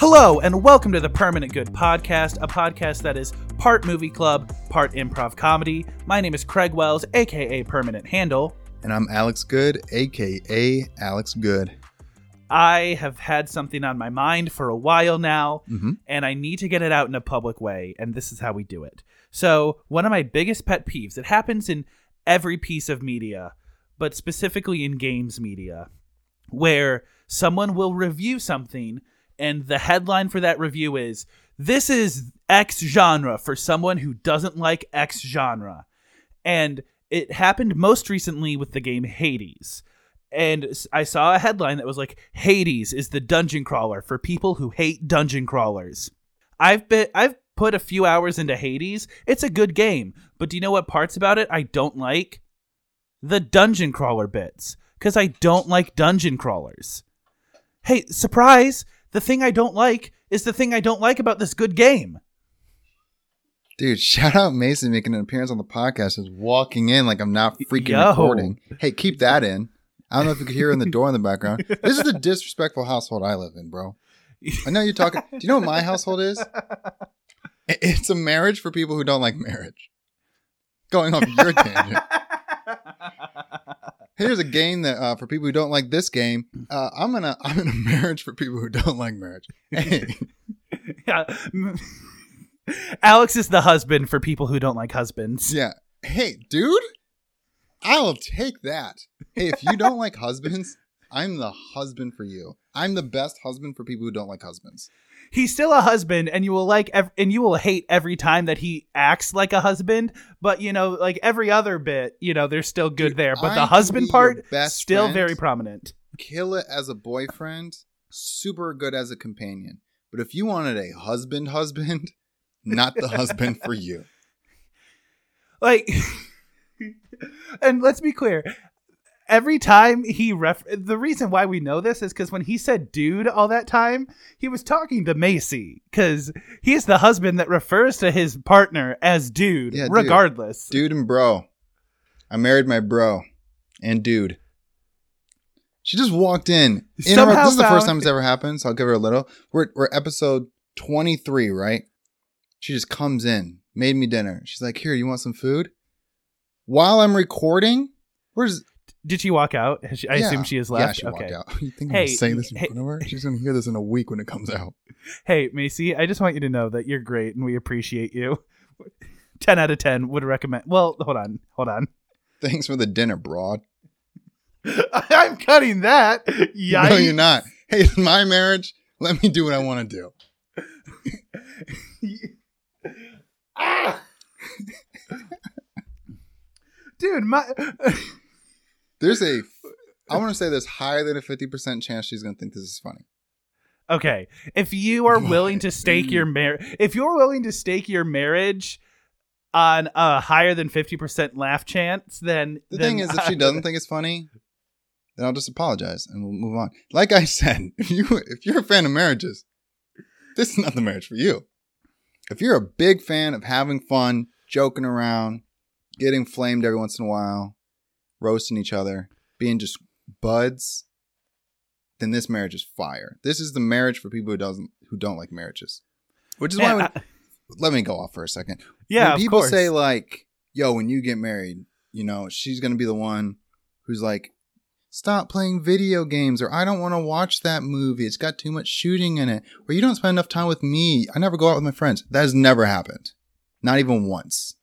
Hello, and welcome to the Permanent Good Podcast, a podcast that is part movie club, part improv comedy. My name is Craig Wells, aka Permanent Handle. And I'm Alex Good, aka Alex Good. I have had something on my mind for a while now, Mhm. and I need to get it out in a public way, and this is how we do it. So, one of my biggest pet peeves, it happens in every piece of media, but specifically in games media, where someone will review something, and the headline for that review is This is X genre for someone who doesn't like X genre. And it happened most recently with the game Hades and I saw a headline that was like Hades is the dungeon crawler for people who hate dungeon crawlers. I've been I've put a few hours into Hades. It's a good game, but do you know what parts about it I don't like? The dungeon crawler bits cuz I don't like dungeon crawlers. Hey, surprise, the thing I don't like is the thing I don't like about this good game. Dude, shout out Mason making an appearance on the podcast, just walking in like I'm not freaking Yo. recording. Hey, keep that in. I don't know if you could hear in the door in the background. This is the disrespectful household I live in, bro. I know you're talking. Do you know what my household is? It's a marriage for people who don't like marriage. Going off your tangent. Here's a game that uh, for people who don't like this game. Uh, I'm in a I'm in a marriage for people who don't like marriage. Hey, Yeah. Alex is the husband for people who don't like husbands. Yeah. Hey, dude, I'll take that. Hey, if you don't like husbands, I'm the husband for you. I'm the best husband for people who don't like husbands. He's still a husband, and you will like, ev- and you will hate every time that he acts like a husband. But you know, like every other bit, you know, they're still good Dude, there. But I the husband part, best still friend. very prominent. Kill it as a boyfriend, super good as a companion. But if you wanted a husband husband, not the husband for you. Like, and let's be clear. Every time he ref, the reason why we know this is because when he said "dude" all that time, he was talking to Macy because he's the husband that refers to his partner as "dude," Yeah, regardless. Dude and bro. I married my bro and dude. She just walked in. in her- this is the first time it's ever happened, so I'll give her a little. We're, we're episode 23, right? She just comes in, made me dinner. She's like, Here, you want some food? While I'm recording, where's. Did she walk out? She- I Yeah. assume she has left. Yeah, she okay. walked out. You think I'm Hey, going to say this in hey- front of her? She's going to hear this in a week when it comes out. Hey, Macy, I just want you to know that you're great and we appreciate you. 10 out of 10 would recommend. Well, hold on. Hold on. Thanks for the dinner, broad. I'm cutting that. Yikes. No, you're not. Hey, it's my marriage. Let me do what I want to do. ah! Dude, my There's a, I want to say there's higher than a 50% chance she's going to think this is funny. Okay, if you are willing to stake your marriage, if you're willing to stake your marriage on a higher than 50% laugh chance, then The then thing is, if she doesn't think it's funny, then I'll just apologize and we'll move on. Like I said, if you if you're a fan of marriages, this is not the marriage for you. If you're a big fan of having fun, joking around, getting flamed every once in a while, roasting each other, being just buds, then this marriage is fire. This is the marriage for people who doesn't who don't like marriages. Which is why we, I- let me go off for a second yeah, when people say like, "Yo, when you get married, you know, she's gonna be the one who's like, stop playing video games," or "I don't want to watch that movie. It's got too much shooting in it," or "You don't spend enough time with me. I never go out with my friends." That has never happened, not even once.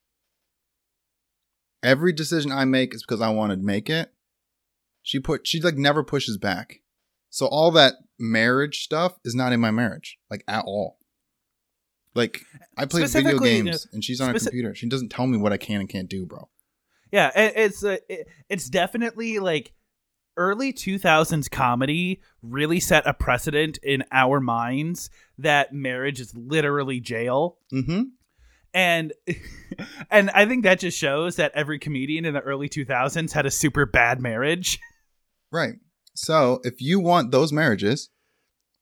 Every decision I make is because I want to make it. She put she like never pushes back. So all that marriage stuff is not in my marriage, like at all. Like I play video Specifically, you know, games and she's on a computer. She doesn't tell me what I can and can't do, bro. Yeah, it, it's uh, it, it's definitely like early 2000s comedy really set a precedent in our minds that marriage is literally jail. Mm-hmm. And and I think that just shows that every comedian in the early 2000s had a super bad marriage. Right. So if you want those marriages,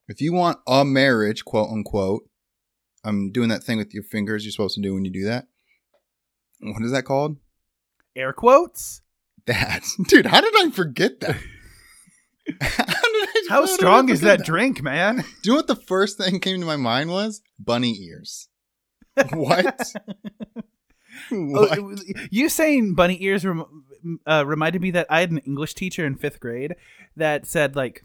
if you want a marriage, quote unquote, I'm doing that thing with your fingers you're supposed to do when you do that. What is that called? Air quotes. That. Dude, how did I forget that? How, I How strong is forget that drink, man? Do you know what the first thing came to my mind was? Bunny ears. What? what? Oh, you saying bunny ears rem- uh, reminded me that I had an English teacher in fifth grade that said like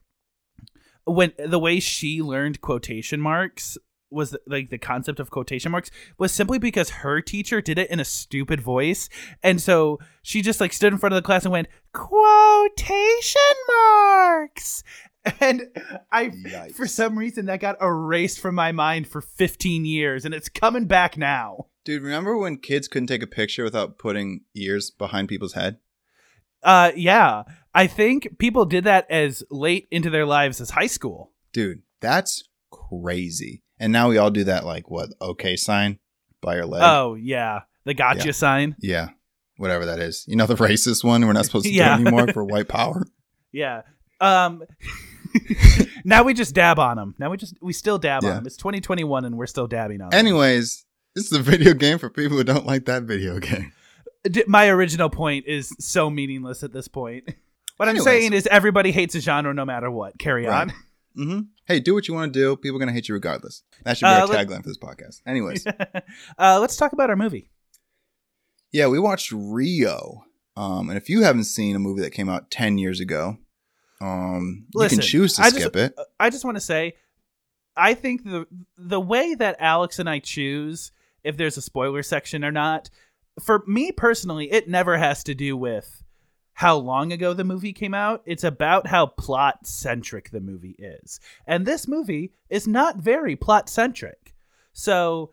when the way she learned quotation marks was like the concept of quotation marks was simply because her teacher did it in a stupid voice and so she just like stood in front of the class and went quotation marks and i Yikes. for some reason that got erased from my mind for 15 years and it's coming back now Dude, remember when kids couldn't take a picture without putting ears behind people's head? Uh, yeah. I think people did that as late into their lives as high school. Dude, that's crazy. And now we all do that, like, what, okay sign by your leg? Oh, yeah. The gotcha Yeah. sign. Yeah, whatever that is. You know, the racist one we're not supposed to Yeah. do anymore for white power? Yeah. Um, now we just dab on them. Now we just, we still dab on them. It's 2021 and we're still dabbing on them. Anyways, this is a video game for people who don't like that video game. My original point is so meaningless at this point. What I'm saying is everybody hates a genre no matter what. Carry Right. on. hmm Hey, do what you want to do. People are going to hate you regardless. That should be Uh, our tagline for this podcast. Anyways, uh, let's talk about our movie. yeah, we watched Rio. Um, and if you haven't seen a movie that came out 10 years ago, um, Listen, you can choose to I just- skip it. I just want to say, I think the the way that Alex and I choose if there's a spoiler section or not, for me personally, it never has to do with how long ago the movie came out. It's about how plot centric the movie is, and this movie is not very plot centric. So,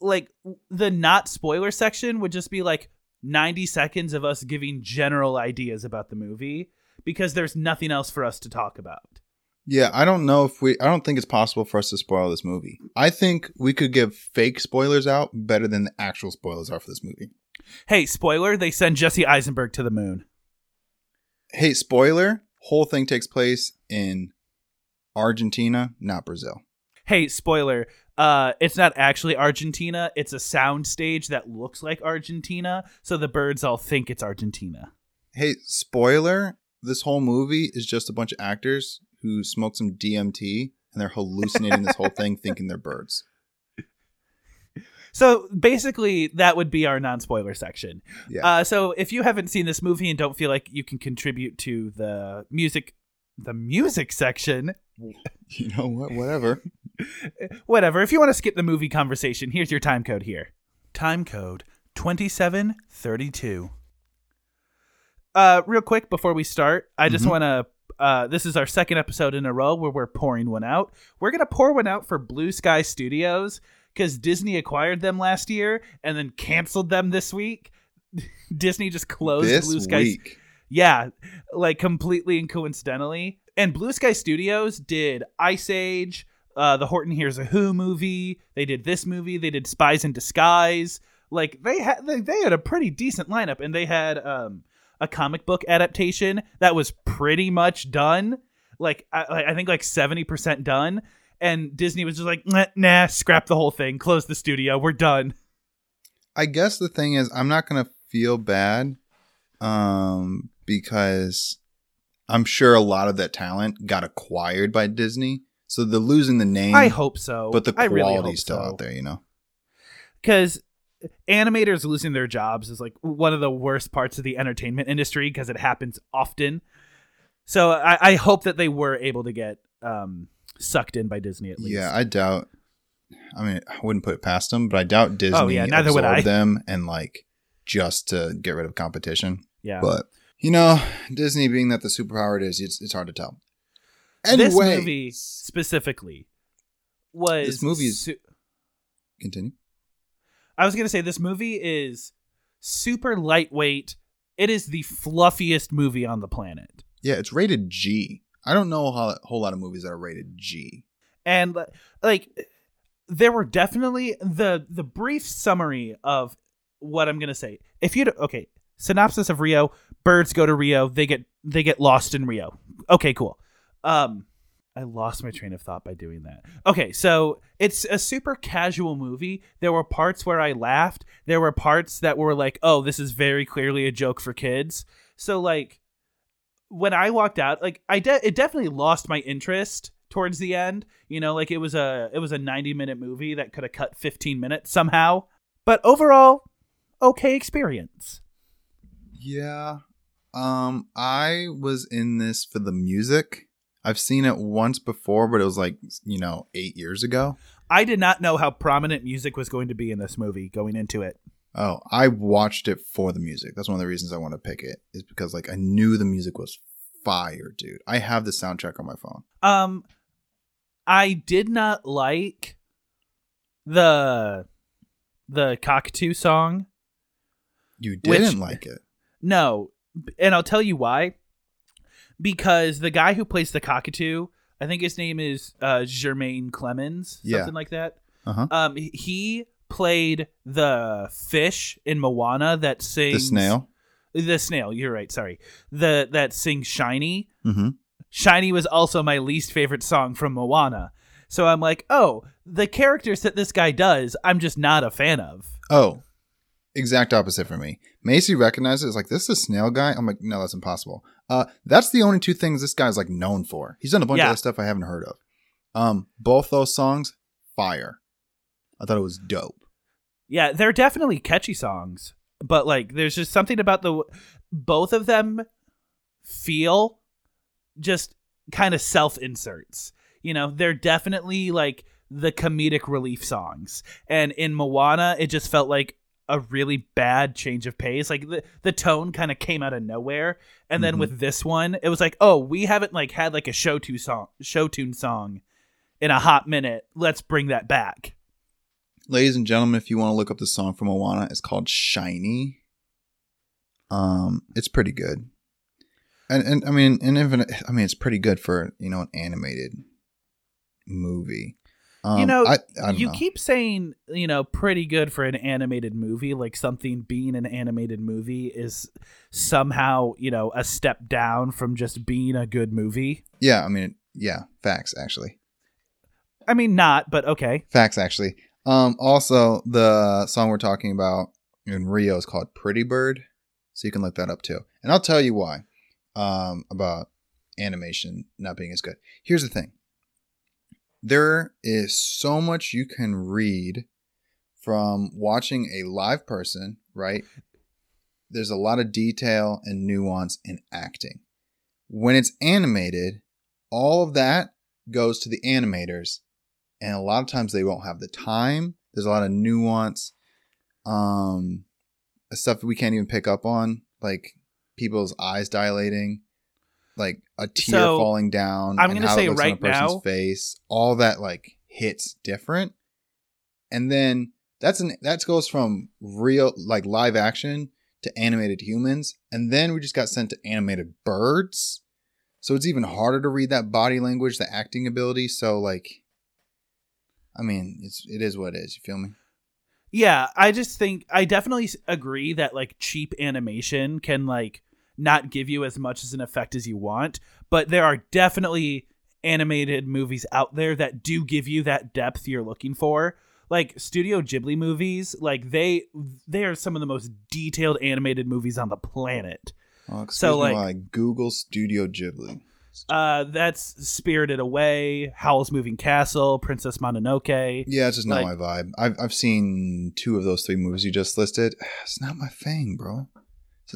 like the not spoiler section would just be like 90 seconds of us giving general ideas about the movie because there's nothing else for us to talk about. Yeah, I don't know if we. I don't think it's possible for us to spoil this movie. I think we could give fake spoilers out better than the actual spoilers are for this movie. Hey, spoiler, they send Jesse Eisenberg to the moon. Hey, spoiler: whole thing takes place in Argentina, not Brazil. Hey, spoiler, uh, it's not actually Argentina. It's a sound stage that looks like Argentina, so the birds all think it's Argentina. Hey, spoiler: this whole movie is just a bunch of actors who smoke some DMT and they're hallucinating this whole thing, thinking they're birds. So basically, that would be our non-spoiler section. Yeah. Uh, so if you haven't seen this movie and don't feel like you can contribute to the music, the music section, You know what? Whatever. whatever. If you want to skip the movie conversation, here's your time code here. Time code 2732. Uh real quick before we start, I just Mhm. want to uh this is our second episode in a row where we're pouring one out. We're going to pour one out for Blue Sky Studios cuz Disney acquired them last year and then canceled them this week. Disney just closed this Blue Sky week. yeah, like completely and coincidentally. And Blue Sky Studios did Ice Age, uh, the Horton Hears a Who movie. They did this movie. They did Spies in Disguise. Like they had, they, they had a pretty decent lineup, and they had um, a comic book adaptation that was pretty much done. Like I, I think like seventy percent done. And Disney was just like, nah, nah, scrap the whole thing, close the studio, we're done. I guess the thing is, I'm not gonna feel bad, um, because I'm sure a lot of that talent got acquired by Disney, so they're losing the name. I hope so, but the quality's really still so. out there. You know. because animators losing their jobs is like one of the worst parts of the entertainment industry because it happens often. So I, I hope that they were able to get um, sucked in by Disney at least. Yeah, I doubt. I mean, I wouldn't put it past them, but I doubt Disney Oh, yeah, neither would I. them and like just to get rid of competition. yeah. But you know, Disney being that the superpower it is, it's, it's hard to tell. this Anyway, movie specifically was This movie is- su- continue. I was gonna say this movie is super lightweight. It is the fluffiest movie on the planet. Yeah, it's rated G. I don't know a whole, whole lot of movies that are rated G. and like there were definitely the the brief summary of what I'm gonna say. If you okay, synopsis of Rio: birds go to Rio, they get they get lost in Rio. Okay, cool. Um, I lost my train of thought by doing that. Okay, so it's a super casual movie. There were parts where I laughed. There were parts that were like, "Oh, this is very clearly a joke for kids." So like when I walked out, like I de- it definitely lost my interest towards the end. You know, like it was a it was a 90 minute movie that could have cut 15 minutes somehow. But overall, okay experience. Yeah. Um, I was in this for the music. I've seen it once before, but it was like, you know, eight years ago. I did not know how prominent music was going to be in this movie going into it. Oh, I watched it for the music. That's one of the reasons I want to pick it, is because like I knew the music was fire, dude. I have the soundtrack on my phone. Um I did not like the the cockatoo song. You didn't like it. No, and I'll tell you why. Because the guy who plays the cockatoo, I think his name is uh Jermaine Clemens, something Yeah. like that. Uh-huh. Um he played the fish in Moana that sings The snail. The snail, you're right, sorry. The that sings Shiny. Mm-hmm. Shiny was also my least favorite song from Moana. So I'm like, oh, the characters that this guy does, I'm just not a fan of. Oh, exact opposite for me. Macy recognizes it. Like this is a snail guy. I'm like, no, that's impossible. Uh, that's the only two things this guy's like known for. He's done a bunch Yeah. of other stuff I haven't heard of. Um, both those songs, fire. I thought it was dope. Yeah, they're definitely catchy songs, but like there's just something about the both of them feel just kind of self-inserts. You know, they're definitely like the comedic relief songs. And in Moana, it just felt like a really bad change of pace. Like the the tone kind of came out of nowhere. And then Mhm. with this one, it was like, "Oh, we haven't like had like a show tune song show tune song in a hot minute. Let's bring that back." Ladies and gentlemen, if you want to look up the song from Moana, it's called Shiny. Um, it's pretty good. And and I mean, and even I mean, it's pretty good for you know an animated movie. Um, You know, I, I you know. keep saying, you know, pretty good for an animated movie, like something being an animated movie is somehow, you know, a step down from just being a good movie. yeah, I mean, yeah, facts actually. I mean, not, but okay. Facts, actually. Um, also, the song we're talking about in Rio is called Pretty Bird. So you can look that up too. And I'll tell you why um, about animation not being as good. Here's the thing there is so much you can read from watching a live person, right? There's a lot of detail and nuance in acting. When it's animated, all of that goes to the animators and a lot of times they won't have the time. There's a lot of nuance, um, stuff we can't even pick up on, like people's eyes dilating, like a tear So, falling down. I'm gonna say right a person's now- face. All that like hits different, and then that's an that goes from real like live action to animated humans, and then we just got sent to animated birds. So it's even harder to read that body language, the acting ability. So like, I mean, it's it is what it is. You feel me? Yeah, I just think I definitely agree that like cheap animation can like not give you as much as an effect as you want, but there are definitely animated movies out there that do give you that depth you're looking for. Like Studio Ghibli movies, like they they are some of the most detailed animated movies on the planet. Oh, excuse So, like- Google Studio Ghibli. Uh that's Spirited Away, Howl's Moving Castle, Princess Mononoke. Yeah, it's just not Like- my vibe. I've I've seen two of those three movies you just listed. It's not my thing, bro.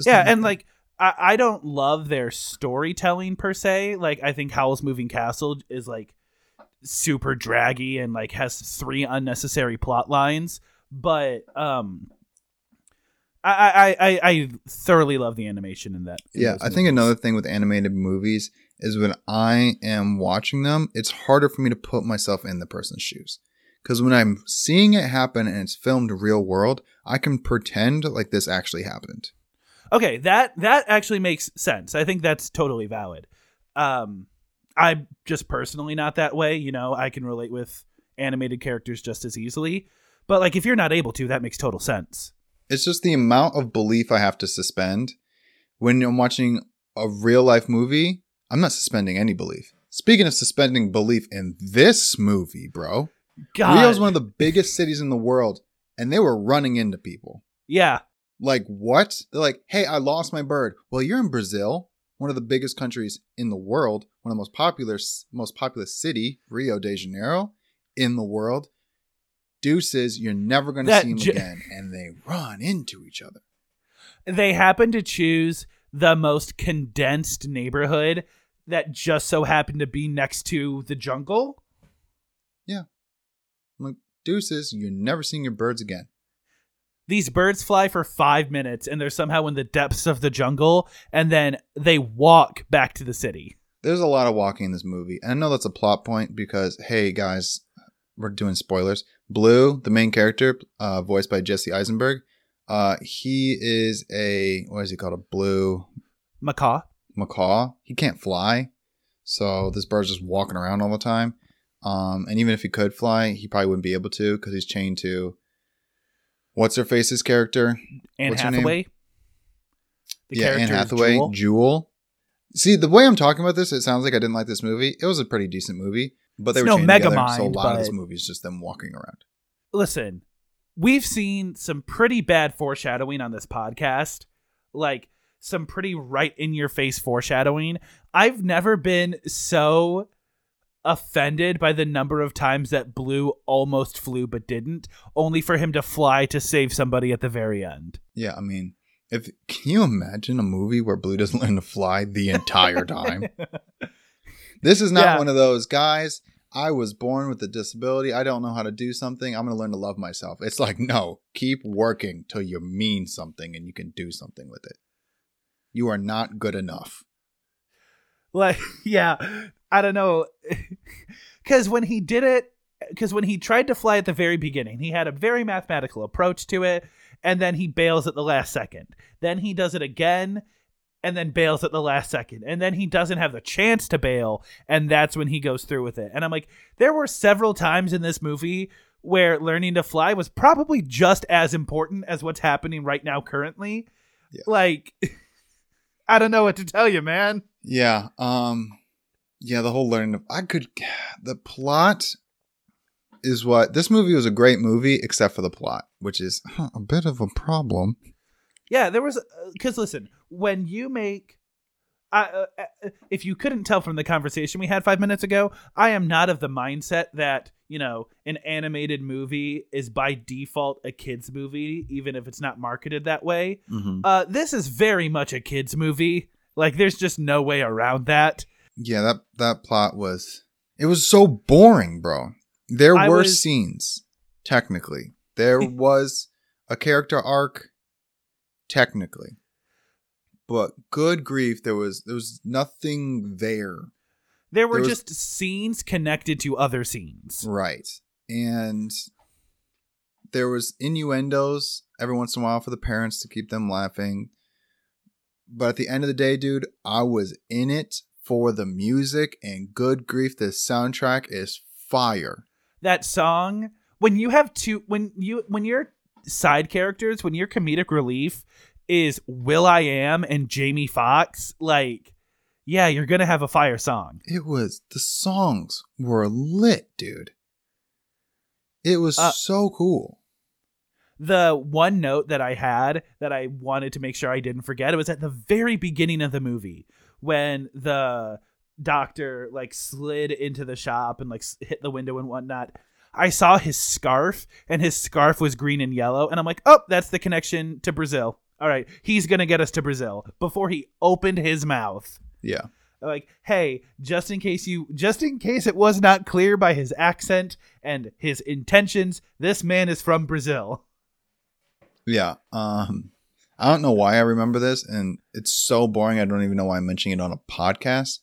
Yeah and thing. like I, I don't love their storytelling per se like i think howl's moving castle is like super draggy and like has three unnecessary plot lines but um i i i, I thoroughly love the animation in that in yeah, I think movies. another thing with animated movies is when I am watching them, it's harder for me to put myself in the person's shoes. Because when I'm seeing it happen and it's filmed real world, I can pretend like this actually happened. Okay that that actually makes sense i think that's totally valid um i'm just personally not that way you know i can relate with animated characters just as easily but like if you're not able to that makes total sense It's just the amount of belief I have to suspend when I'm watching a real life movie. I'm not suspending any belief. Speaking of suspending belief in this movie, bro, God. Rio's one of the biggest cities in the world, and they were running into people. yeah Like, what? They're like, hey, I lost my bird. Well, you're in Brazil. one of the biggest countries in the world, one of the most popular, most populous city, Rio de Janeiro, in the world. Deuces, you're never going to see them j- again, and they run into each other. They happen to choose the most condensed neighborhood that just so happened to be next to the jungle. I'm like, deuces, you're never seeing your birds again. These birds fly for five minutes and they're somehow in the depths of the jungle, and then they walk back to the city. There's a lot of walking in this movie, and I know that's a plot point because, hey guys, we're doing spoilers. Blue, the main character, uh, voiced by Jesse Eisenberg, uh, he is a what is he called? A blue Macaw. macaw. He can't fly, so this bird's just walking around all the time. Um, and even if he could fly, he probably wouldn't be able to because he's chained to what's her face's character? Anne What's? Hathaway. The yeah, Anne Hathaway, Jewel. Jewel. See, the way I'm talking about this, it sounds like I didn't like this movie. It was a pretty decent movie, but they It's were no Megamind, so a lot of this movie is just them walking around. Listen, we've seen some pretty bad foreshadowing on this podcast, like some pretty right in your face foreshadowing. I've never been so offended by the number of times that Blue almost flew but didn't, only for him to fly to save somebody at the very end. Yeah, I mean, if can you imagine a movie where Blue doesn't learn to fly the entire time? this is not Yeah. one of those guys. I was born with a disability. I don't know how to do something. I'm going to learn to love myself. It's like, no, keep working till you mean something and you can do something with it. You are not good enough. like yeah i don't know because when he did it because when he tried to fly at the very beginning he had a very mathematical approach to it and then he bails at the last second then he does it again and then bails at the last second and then he doesn't have the chance to bail and that's when he goes through with it and i'm like there were several times in this movie where learning to fly was probably just as important as what's happening right now currently Yeah. like i don't know what to tell you man Yeah. Um yeah, the whole learning of I could the plot is what this movie was a great movie except for the plot, which is huh, a bit of a problem. Yeah, there was because listen, when you make, I uh, uh, if you couldn't tell from the conversation we had five minutes ago, I am not of the mindset that you know an animated movie is by default a kids movie, even if it's not marketed that way. Mm-hmm. Uh, this is very much a kids movie. Like, there's just no way around that. Yeah, that that plot was it was so boring, bro. There I were was- scenes, technically. There was a character arc, technically. But good grief, there was there was nothing there. There were There was- just scenes connected to other scenes. Right. And there was innuendos every once in a while for the parents to keep them laughing. But at the end of the day, dude, I was in it for the music and good grief, the soundtrack is fire. that song when you have two when you when your side characters when your comedic relief is will i am and jamie foxx like yeah you're gonna have a fire song It was the songs were lit, dude. It was Uh, so cool. the one note that i had that i wanted to make sure i didn't forget it was at the very beginning of the movie when the doctor like slid into the shop and like hit the window and whatnot i saw his scarf and his scarf was green and yellow and i'm like oh that's the connection to brazil all right he's gonna get us to brazil before he opened his mouth Yeah. like hey just in case you just in case it was not clear by his accent and his intentions this man is from brazil Yeah. Um I don't know why I remember this, and it's so boring I don't even know why I'm mentioning it on a podcast.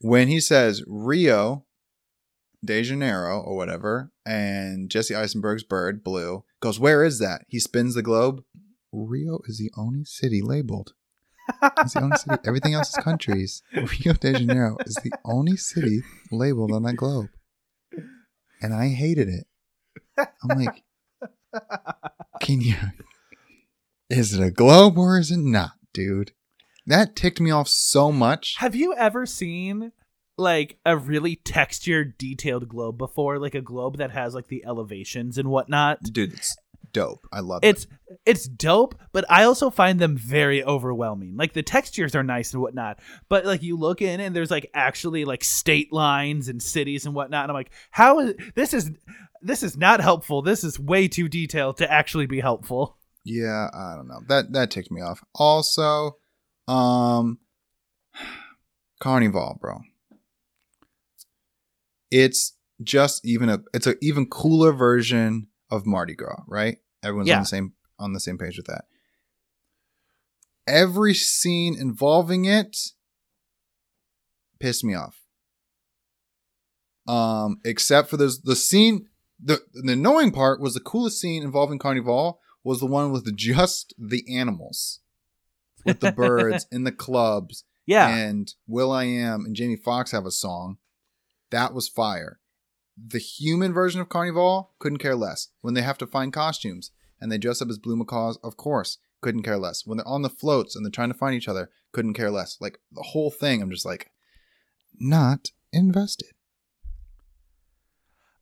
When he says Rio de Janeiro or whatever, and Jesse Eisenberg's bird, Blue, goes, Where is that? He spins the globe. Rio is the only city labeled. It's the only city. Everything else is countries. Rio de Janeiro is the only city labeled on that globe. And I hated it. I'm like, can you? Is it a globe or is it not, dude? That ticked me off so much. Have you ever seen like a really textured, detailed globe before? Like a globe that has like the elevations and whatnot? Dude, it's, dope. I love it. it's it's dope, but I also find them very overwhelming. Like the textures are nice and whatnot, but like you look in and there's like actually like state lines and cities and whatnot, and I'm like, how is this is this is not helpful. This is way too detailed to actually be helpful. Yeah, I don't know. That that ticked me off. Also, um Carnival, bro. It's just even a it's a even cooler version of Mardi Gras, right? Everyone's Yeah. on the same on the same page with that. Every scene involving it pissed me off. Um, except for those the scene the the annoying part was the coolest scene involving Carnival was the one with just the animals. With the birds in the clubs Yeah, and Will I Am and Jamie Foxx have a song. That was fire. The human version of Carnival couldn't care less. When they have to find costumes and they dress up as blue macaws, of course, couldn't care less. When they're on the floats and they're trying to find each other, couldn't care less. Like the whole thing, I'm just like, not invested.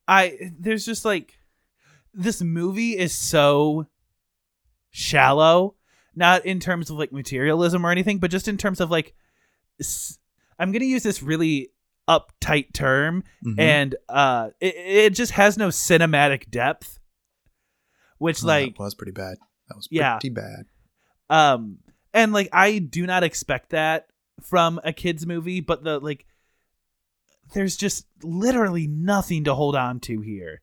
I there's just like this movie is so shallow, not in terms of like materialism or anything, but just in terms of like I'm going to use this really uptight term Mhm. and uh it, it just has no cinematic depth which Oh, like that was pretty bad. That was Yeah. pretty bad. um and like i do not expect that from a kids movie but the like there's just literally nothing to hold on to here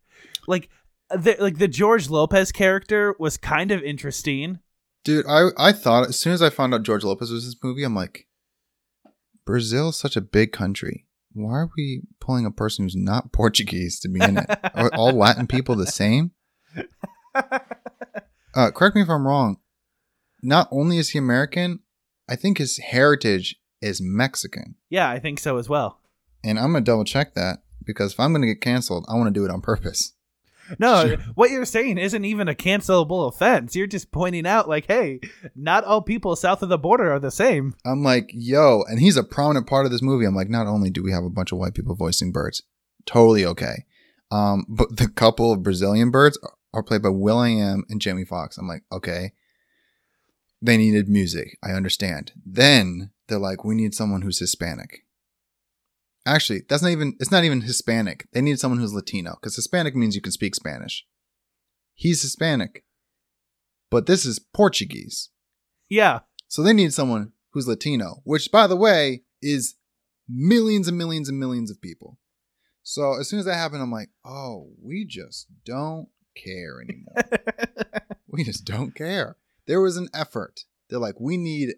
like the, like the george lopez character was kind of interesting Dude, I I thought as soon as I found out George Lopez was this movie, I'm like, Brazil is such a big country. Why are we pulling a person who's not Portuguese to be in it? Are all Latin people the same? Uh, correct me if I'm wrong. Not only is he American, I think his heritage is Mexican. yeah i think so as well And I'm gonna double check that because if I'm gonna get canceled, I want to do it on purpose. No Sure. what you're saying isn't even a cancelable offense you're just pointing out like hey not all people south of the border are the same I'm like, yo, and he's a prominent part of this movie. I'm like, not only do we have a bunch of white people voicing birds, totally okay. Um, but the couple of Brazilian birds are, played by Will I Am and Jamie Foxx. I'm like, okay. They needed music. I understand. Then they're like, we need someone who's Hispanic. Actually, that's not even it's not even Hispanic. They need someone who's Latino because Hispanic means you can speak Spanish. He's Hispanic. But this is Portuguese. yeah So they need someone who's Latino, which, by the way, is millions and millions and millions of people. So as soon as that happened, I'm like, oh, we just don't care anymore. we just don't care. There was an effort. They're like, we need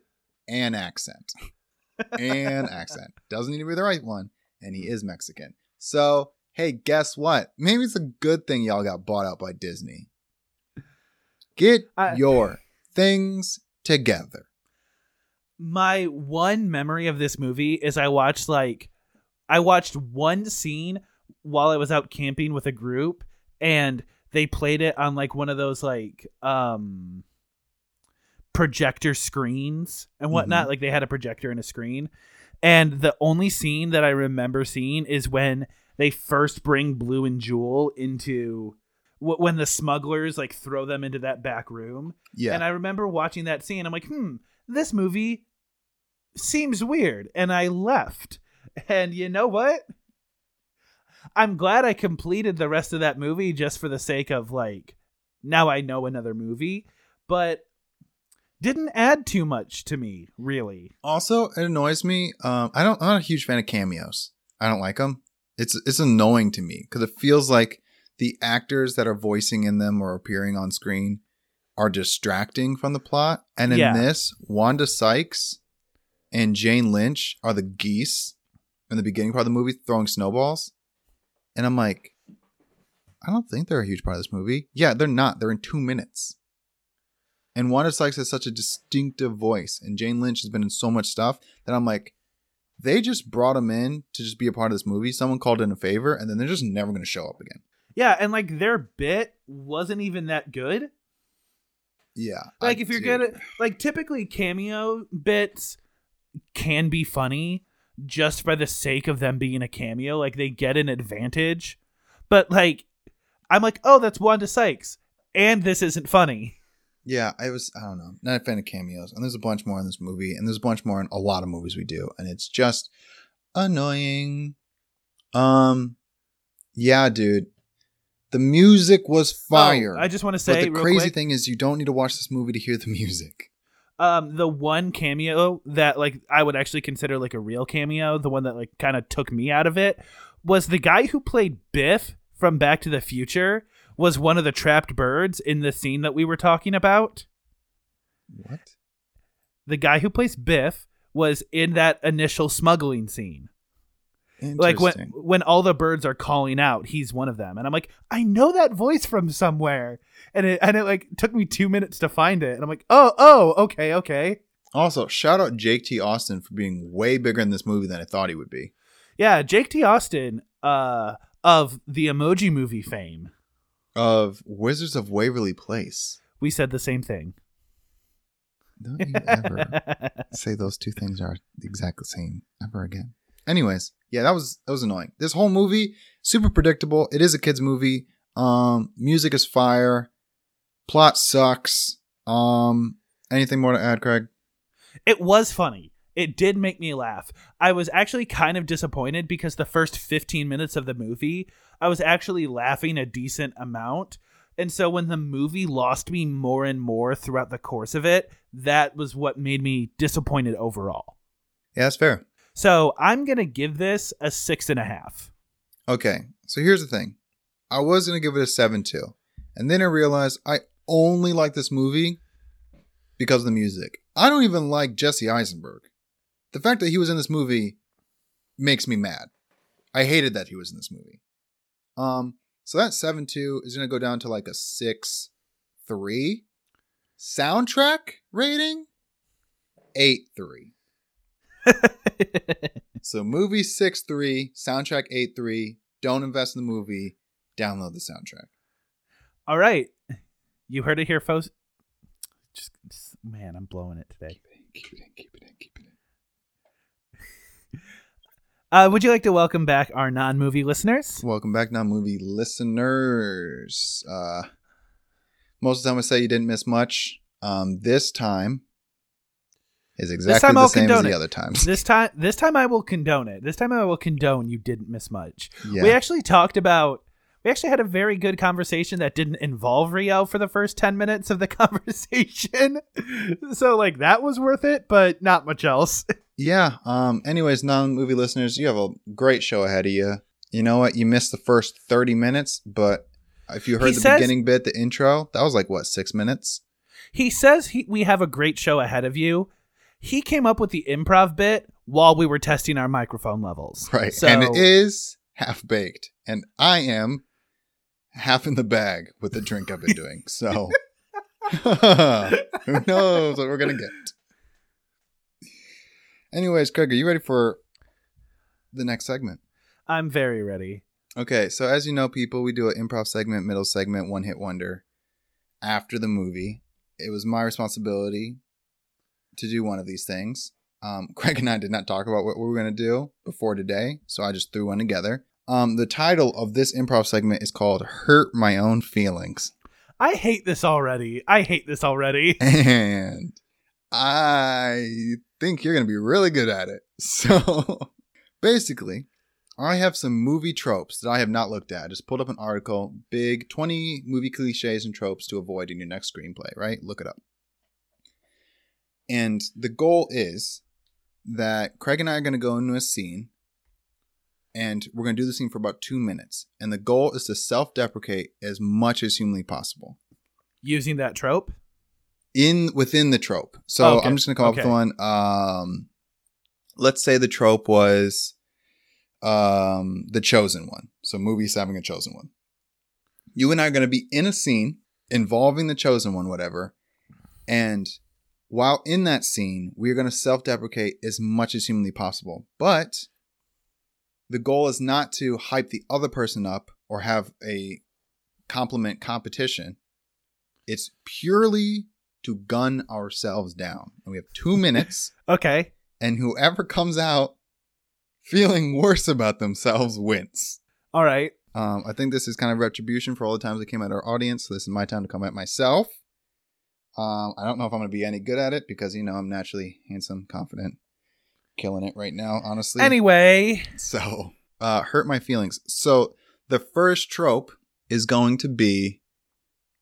an accent. An accent. Doesn't need to be the right one. And he is Mexican. So, hey, guess what? Maybe it's a good thing y'all got bought out by Disney. Get I- your things together. my one memory of this movie is I watched like I watched one scene while I was out camping with a group and they played it on like one of those like um projector screens and whatnot. Like they had a projector and a screen. And the only scene that I remember seeing is when they first bring Blue and Jewel into when the smugglers like throw them into that back room. Yeah. And I remember watching that scene. I'm like, hmm, this movie seems weird. And I left. And you know what? I'm glad I completed the rest of that movie just for the sake of like, now I know another movie, but didn't add too much to me, really. Also, it annoys me. Um, I don't. I'm not a huge fan of cameos. I don't like them. It's it's annoying to me because it feels like the actors that are voicing in them or appearing on screen are distracting from the plot. And in Yeah. this, Wanda Sykes and Jane Lynch are the geese in the beginning part of the movie throwing snowballs. And I'm like, I don't think they're a huge part of this movie. Yeah, they're not. They're in two minutes. And Wanda Sykes has such a distinctive voice, and Jane Lynch has been in so much stuff that I'm like, they just brought him in to just be a part of this movie. Someone called in a favor, and then they're just never going to show up again. Yeah, and like their bit wasn't even that good. Yeah. Like I- if you're gonna like typically cameo bits can be funny just for the sake of them being a cameo. Like they get an advantage. But like I'm like, oh, that's Wanda Sykes. and this isn't funny. Yeah, I was I don't know, not a fan of cameos. And there's a bunch more in this movie, and there's a bunch more in a lot of movies we do, and it's just annoying. Um yeah, dude. The music was fire. Oh, I just want to but say the real crazy quick, thing is you don't need to watch this movie to hear the music. um, the one cameo that like I would actually consider like a real cameo, the one that like kind of took me out of it, was the guy who played Biff from Back to the Future was one of the trapped birds in the scene that we were talking about. What? The guy who plays Biff was in that initial smuggling scene. like when when all the birds are calling out he's one of them and i'm like i know that voice from somewhere and it and it like took me two minutes to find it and i'm like oh oh okay okay Also, shout out Jake T. Austin for being way bigger in this movie than I thought he would be. yeah jake t austin uh of the emoji movie fame Of Wizards of Waverly Place. we said the same thing Don't you ever say those two things are exactly the exact same ever again. Anyways, yeah, that was that was annoying. This whole movie super predictable. It is a kids movie. Um, music is fire. Plot sucks. Um, anything more to add, Craig? it was funny it did make me laugh i was actually kind of disappointed because the first 15 minutes of the movie i was actually laughing a decent amount and so when the movie lost me more and more throughout the course of it that was what made me disappointed overall Yeah, that's fair. so i'm gonna give this a six and a half Okay, so here's the thing. I was gonna give it a seven too, and then I realized I only like this movie because of the music. I don't even like Jesse Eisenberg. The fact that he was in this movie makes me mad. I hated that he was in this movie. Um, so that seven two is gonna go down to like a six three. Soundtrack rating eight three. So movie six three, soundtrack eight three. Don't invest in the movie. Download the soundtrack. all right you heard it here folks just man i'm blowing it today Keep it in, keep it in, keep it in. Uh, would you like to welcome back our non-movie listeners Welcome back, non movie listeners. Uh, most of the time, I say you didn't miss much. Um, this time is exactly time the I'll same as the it. other times. this time this time i will condone it this time i will condone you didn't miss much Yeah. we actually talked about we actually had a very good conversation that didn't involve rio for the first 10 minutes of the conversation so like that was worth it but not much else Yeah. Um. Anyways, non-movie listeners, you have a great show ahead of you. You know what? You missed the first thirty minutes, but if you heard He the says- beginning bit, the intro, that was like what six minutes. he says he, we have a great show ahead of you he came up with the improv bit while we were testing our microphone levels Right. so and it is half baked, and I am half in the bag with the drink I've been doing. So who knows what we're gonna get? Anyways, Craig, are you ready for the next segment? i'm very ready Okay, so as you know, people, we do an improv segment, middle segment, one hit wonder after the movie. It was my responsibility to do one of these things. Um, Craig and I did not talk about what we were going to do before today, so I just threw one together. Um, the title of this improv segment is called Hurt My Own Feelings. i hate this already i hate this already And I think you're going to be really good at it. So basically, I have some movie tropes that I have not looked at. I just pulled up an article, big 20 movie cliches and tropes to avoid in your next screenplay, right? Look it up. And the goal is that Craig and I are going to go into a scene and we're going to do the scene for about two minutes. And the goal is to self deprecate as much as humanly possible using that trope in within the trope. So Okay, I'm just gonna come up with one. Um, let's say the trope was um the chosen one. So movies having a chosen one. You and I are gonna be in a scene involving the chosen one, whatever, and while in that scene, we're gonna self-deprecate as much as humanly possible. But the goal is not to hype the other person up or have a compliment competition. It's purely to gun ourselves down. And we have two minutes, okay and whoever comes out feeling worse about themselves wins. all right Um, I think this is kind of retribution for all the times I came at our audience. So this is my time to come at myself. Um, I don't know if I'm going to be any good at it because you know I'm naturally handsome, confident, killing it right now. Honestly. Anyway, So, uh, hurt my feelings. So, the first trope is going to be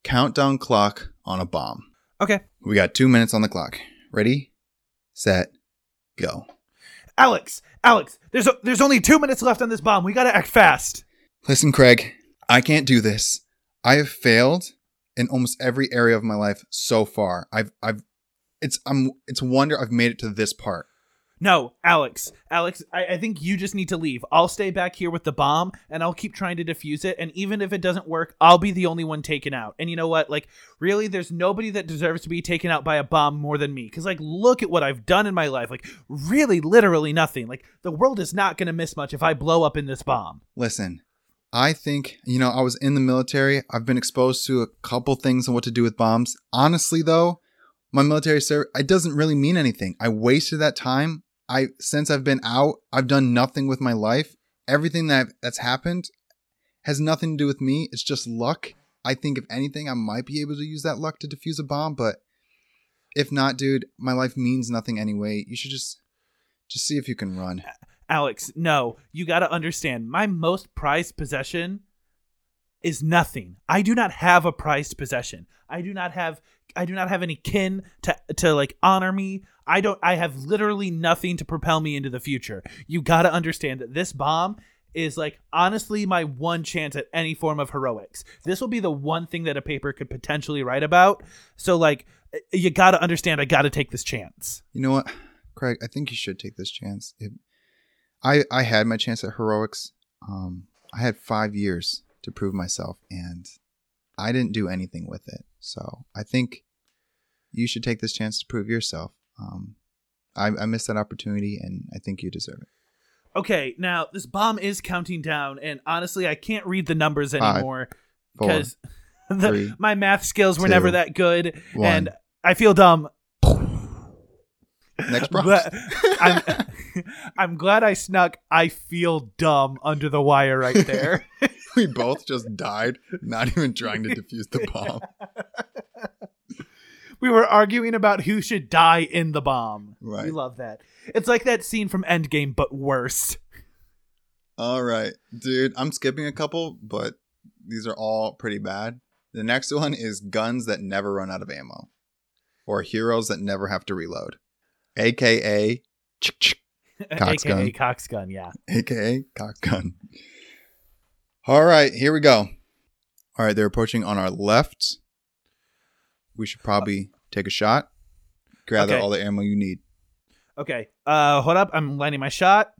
countdown clock on a bomb. Okay, We got two minutes on the clock. Ready, set, go. Alex, Alex, there's a, there's only two minutes left on this bomb. We gotta act fast. Listen, Craig, I can't do this. I have failed in almost every area of my life so far. I've, I've, it's, I'm, it's a wonder I've made it to this part. No, Alex, Alex, I, I think you just need to leave. I'll stay back here with the bomb, and I'll keep trying to defuse it. And even if it doesn't work, I'll be the only one taken out. And you know what? Like, really, there's nobody that deserves to be taken out by a bomb more than me. Because, like, look at what I've done in my life. Like, really, literally nothing. Like, the world is not gonna miss much if I blow up in this bomb. Listen, I think, you know, I was in the military. I've been exposed to a couple things on what to do with bombs. Honestly, though, my military service, it doesn't really mean anything. I wasted that time. I, since I've been out, I've done nothing with my life. Everything that that's happened has nothing to do with me. It's just luck. I think if anything, I might be able to use that luck to defuse a bomb, but if not, dude, my life means nothing anyway. You should just, just see if you can run. Alex, no, you gotta understand. My most prized possession is nothing. I do not have a prized possession. I do not have I do not have any kin to to like honor me. I don't I have literally nothing to propel me into the future. You got to understand that this bomb is like honestly my one chance at any form of heroics. This will be the one thing that a paper could potentially write about. So like you got to understand I got to take this chance. You know what, Craig? I think you should take this chance. It, I I had my chance at heroics. Um, I had five years to prove myself, and I didn't do anything with it. So I think you should take this chance to prove yourself. Um, I, I missed that opportunity, and I think you deserve it. Okay, now this bomb is counting down, and honestly, I can't read the numbers anymore because my math skills were two, never that good, one. and I feel dumb. Next But. I'm, I'm glad I snuck. I feel dumb under the wire right there. we both just died, not even trying to defuse the bomb. we were arguing about who should die in the bomb. Right. We love that. It's like that scene from Endgame, but worse. All right, dude. I'm skipping a couple, but these are all pretty bad. The next one is guns that never run out of ammo, or heroes that never have to reload, aka, Cox AKA gun. Cox gun, yeah. aka cock gun. All right, here we go. All right, they're approaching on our left. We should probably take a shot. Gather Okay. all the ammo you need. Okay. Uh hold up. I'm landing my shot.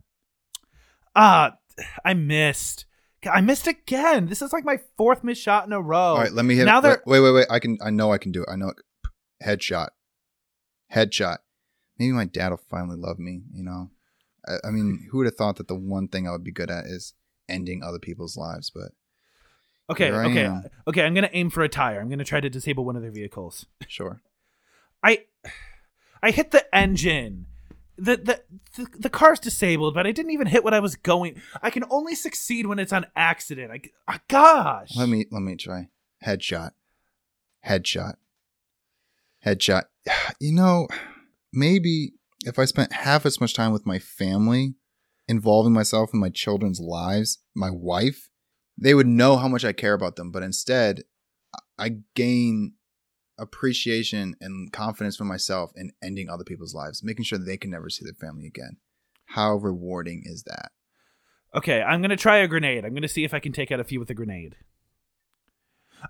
Ah, I missed. I missed again. This is like my fourth missed shot in a row. All right, let me hit. now they're- Wait, wait, wait. I can. I know I can do it. I know. It. Headshot. Headshot. Maybe my dad will finally love me. You know. I, I mean, who would have thought that the one thing I would be good at is ending other people's lives? But Okay, okay. am. Okay, I'm going to aim for a tire. I'm going to try to disable one of their vehicles. sure. I I hit the engine. The, the the the car's disabled, but I didn't even hit what I was going. I can only succeed when it's on accident. I ah, gosh. Let me let me try. Headshot. Headshot. Headshot. You know, maybe if I spent half as much time with my family, involving myself in my children's lives, my wife, they would know how much I care about them. But instead, I gain appreciation and confidence for myself in ending other people's lives, making sure they can never see their family again. How rewarding is that? Okay, I'm gonna try a grenade. I'm gonna see if I can take out a few with a grenade.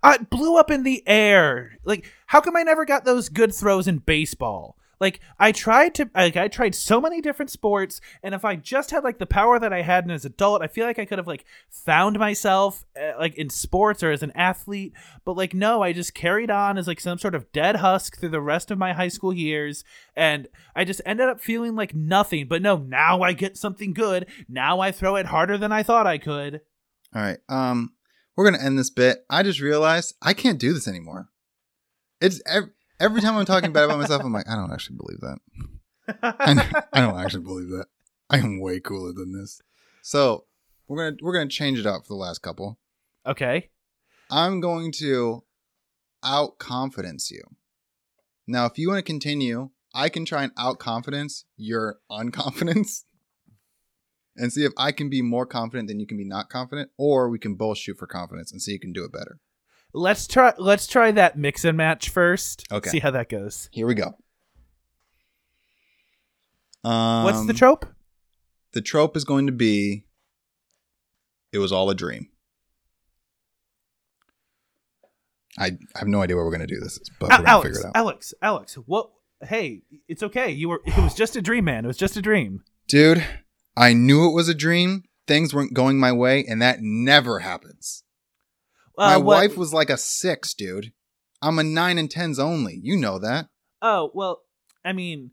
Uh, it blew up in the air. Like, how come I never got those good throws in baseball? Like, I tried to, like, I tried so many different sports, and if I just had like the power that I had as an adult, I feel like I could have like found myself uh, like in sports or as an athlete. But like, no, I just carried on as like some sort of dead husk through the rest of my high school years, and I just ended up feeling like nothing. But no, now I get something good. Now I throw it harder than I thought I could. All right. Um, we're gonna end this bit. I just realized I can't do this anymore. It's every, every time I'm talking bad about myself, I'm like, I don't actually believe that. I, I don't actually believe that. I am way cooler than this. So We're gonna we're gonna change it up for the last couple. Okay. I'm going to out confidence you. Now, if you want to continue, I can try and out confidence your unconfidence and see if I can be more confident than you can be not confident, or we can both shoot for confidence and see who can do it better. Let's try let's try that mix and match first. Okay. See how that goes. Here we go. Um, What's the trope? the trope is going to be it was all a dream. I, I have no idea where we're going to do this, but we're going to figure it out. Alex, Alex, what hey, it's okay. You were it was just a dream, man. It was just a dream. Dude, I knew it was a dream. Things weren't going my way, and that never happens. My Uh, what- wife was like a six, dude. I'm a nine and tens only. You know that. Oh, well, I mean,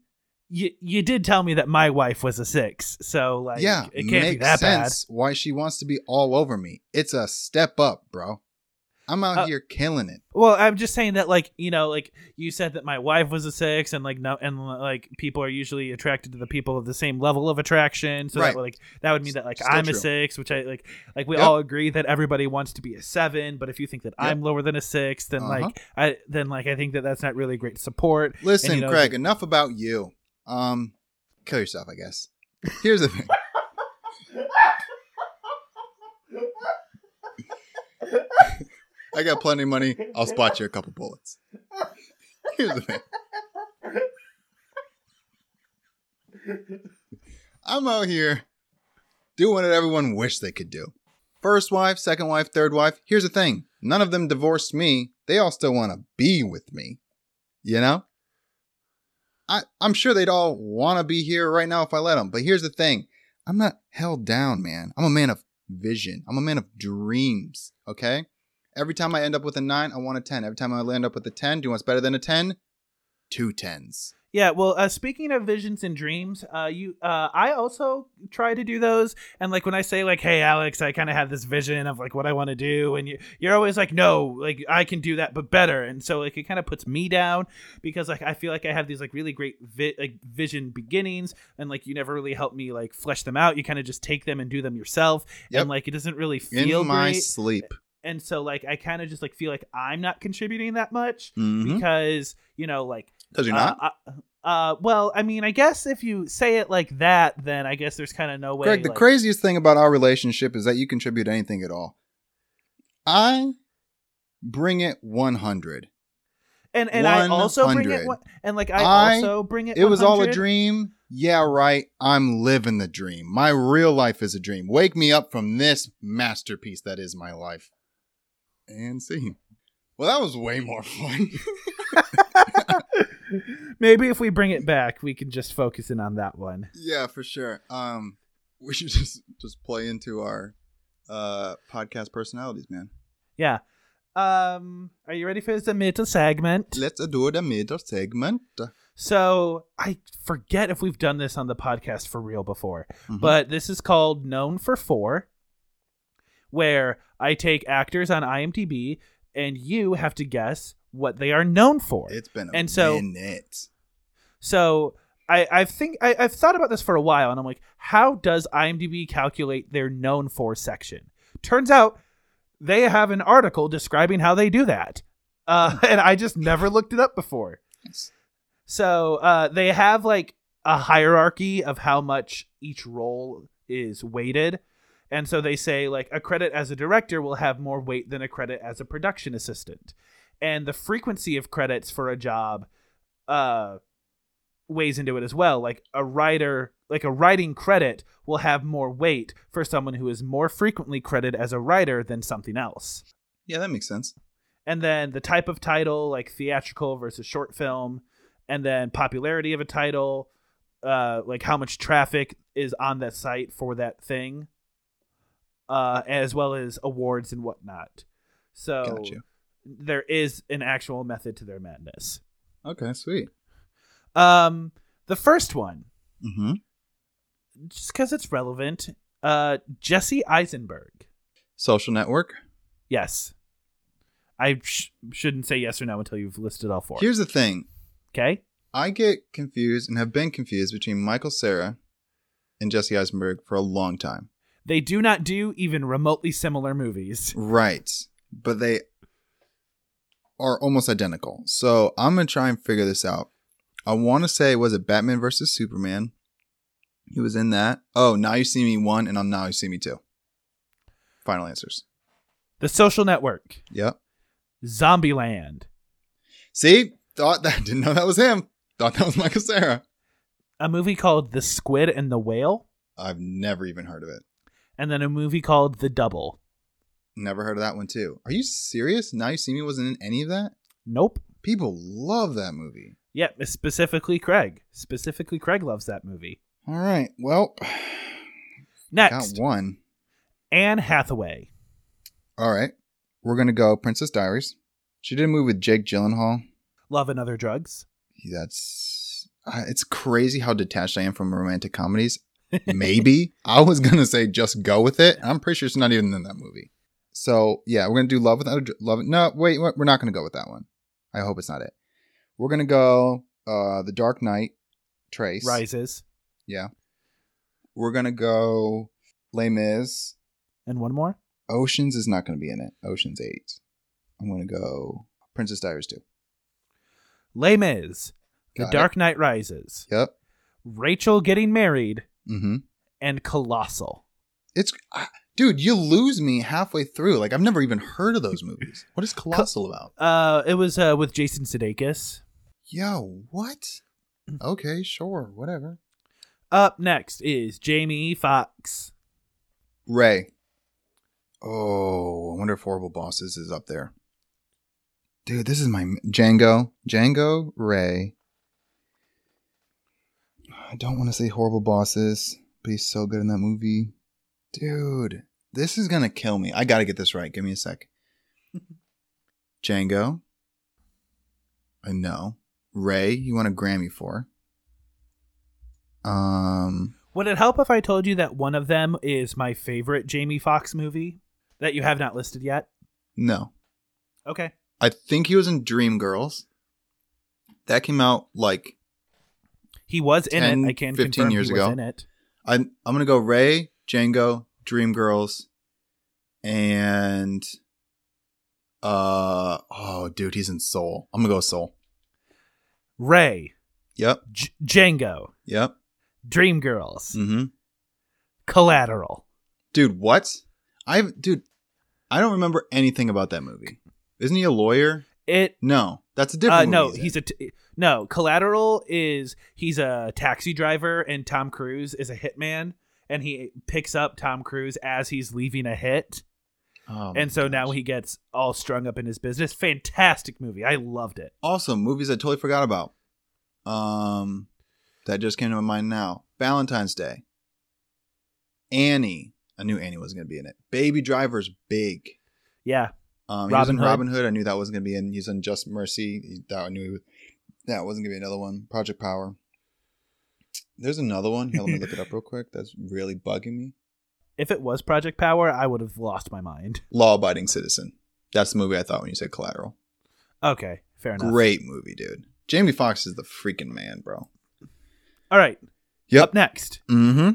you you did tell me that my wife was a 6. So like yeah, it can't be that sense why she wants to be all over me. It's a step up, bro. I'm out Uh, here killing it. Well, I'm just saying that like, you know, like you said that my wife was a 6 and like no and like people are usually attracted to the people of the same level of attraction. So Right. that like that would mean that like Still I'm a 6, which I like like we Yep. all agree that everybody wants to be a 7, but if you think that Yep. I'm lower than a 6, then Uh-huh. like I then like I think that that's not really great support. Listen, you know, Craig, enough about you. Um, kill yourself, I guess. Here's the thing. I got plenty of money. I'll spot you a couple bullets. Here's the thing. I'm out here doing what everyone wished they could do. First wife, second wife, third wife. Here's the thing. None of them divorced me. They all still want to be with me. You know? I, I'm sure they'd all want to be here right now if I let them. But here's the thing I'm not held down, man. I'm a man of vision, I'm a man of dreams. Okay? Every time I end up with a nine, I want a 10. Every time I land up with a 10, do you want what's better than a 10? Two tens. Yeah, well, uh, speaking of visions and dreams, uh, you, uh, I also try to do those. And like when I say like, "Hey, Alex, I kind of have this vision of like what I want to do," and you, you're always like, "No, like I can do that, but better." And so like it kind of puts me down because like I feel like I have these like really great vi- like vision beginnings, and like you never really help me like flesh them out. You kind of just take them and do them yourself, Yep. and like it doesn't really feel In my great. sleep. And so like I kind of just like feel like I'm not contributing that much Because because you know like Mm-hmm. you're not? uh, uh, uh, well, I mean, I guess if you say it like that, then I guess there's kind of no way. Greg, the like- craziest thing about our relationship is that you contribute anything at all. I bring it 100. and and I also bring it, and like I, also bring it. It was all a dream. Yeah, right. I'm living the dream. My real life is a dream. Wake me up from this masterpiece that is my life. And see. Well, that was way more fun. Maybe if we bring it back, we can just focus in on that one. yeah, for sure. Um, we should just just play into our uh podcast personalities, man. Yeah. Um, are you ready for the middle segment? Let's do the middle segment. So I forget if we've done this on the podcast for real before, Mhm. but this is called Known for Four, where I take actors on IMDb and you have to guess what they are known for. It's been a And so- minute. So I, I think I, I've thought about this for a while, and I'm like, how does IMDb calculate their known for section? Turns out they have an article describing how they do that, uh, and I just never looked it up before. Yes. So uh, they have like a hierarchy of how much each role is weighted. And so they say like a credit as a director will have more weight than a credit as a production assistant. And the frequency of credits for a job uh weighs into it as well. Like a writer like a writing credit will have more weight for someone who is more frequently credited as a writer than something else Yeah, that makes sense. and then the type of title like theatrical versus short film and then popularity of a title uh like how much traffic is on that site for that thing uh as well as awards and whatnot so Gotcha. there is an actual method to their madness Okay, sweet. um the first one Mm-hmm. just because it's relevant uh jesse eisenberg Social network. yes i sh- shouldn't say yes or no until you've listed all four Here's the thing. okay I get confused and have been confused between Michael Cera and Jesse Eisenberg for a long time. They do not do even remotely similar movies. Right. But they are almost identical. So I'm going to try and figure this out. I want to say, was it Batman versus Superman? He was in that. Oh, Now You See Me 1 and on Now You See Me 2. Final answers. The Social Network, Yep. Zombieland, See? Thought that. Didn't know that was him. Thought that was Michael Cera. a movie called The Squid and the Whale, I've never even heard of it. And then a movie called The Double. Never heard of that one too. Are you serious? Now You See Me wasn't in any of that? Nope. People love that movie. Yep, specifically Craig. Specifically, Craig loves that movie. All right. Well, Next, got one. Anne Hathaway. All right. We're going to go Princess Diaries. She did a movie with Jake Gyllenhaal. Love and Other Drugs. That's uh, it's crazy how detached I am from romantic comedies. Maybe I was gonna say just go with it. I'm pretty sure it's not even in that movie. So yeah, we're gonna do Love Without Love. No, wait, we're not gonna go with that one. I hope it's not it. We're gonna go uh The Dark Knight, Trace. Rises. Yeah. We're gonna go Les Mis. And one more. Oceans is not gonna be in it. Oceans Eight. I'm gonna go Princess Diaries two. Les Mis. The it. Dark Knight Rises. Yep. Rachel Getting Married. Mm-hmm. And Colossal. It's I- dude, you lose me halfway through. Like I've never even heard of those movies. What is Colossal about? Uh, it was uh, with Jason Sudeikis. Yo, what? Okay, sure, whatever. Up next is Jamie Foxx. Ray. Oh, I wonder if Horrible Bosses is up there. Dude, this is my Django. Django, Ray. I don't want to say Horrible Bosses, but he's so good in that movie. Dude, this is gonna kill me. I gotta get this right. Give me a sec. Django. I know. Ray, you want a Grammy for. Um Would it help if I told you that one of them is my favorite Jamie Foxx movie that you have not listed yet? no. Okay. I think he was in Dreamgirls. That came out like He was in 10, it. I can 15 confirm years he was ago. in it. I'm I'm gonna go Ray, Django, Dreamgirls, and uh oh dude, he's in Soul. I'm gonna go Soul. Ray, Yep, J- Django, yep. Dreamgirls, Mm-hmm. Collateral. Dude, what? I dude, I don't remember anything about that movie. Isn't he a lawyer? It No, that's a different. uh, movie no, then. he's a t- no. Collateral is he's a taxi driver, and Tom Cruise is a hitman, and he picks up Tom Cruise as he's leaving a hit, Oh and so now he gets all strung up in his business. Fantastic movie. I loved it. awesome movies I totally forgot about. Um, that just came to my mind now. Valentine's Day. Annie. I knew Annie wasn't gonna be in it. Baby Driver's big. Yeah, Um, was Robin Hood. Robin Hood. I knew that wasn't gonna be in. He's in Just Mercy. He- That I knew was, that wasn't gonna be another one. Project Power. There's another one. Here, let me look it up real quick. That's really bugging me. if it was Project Power, I would have lost my mind. Law Abiding Citizen. That's the movie I thought when you said Collateral. Okay, fair enough. Great movie, dude. Jamie Foxx is the freaking man, bro. All right. Yep. Up next, Mm-hmm.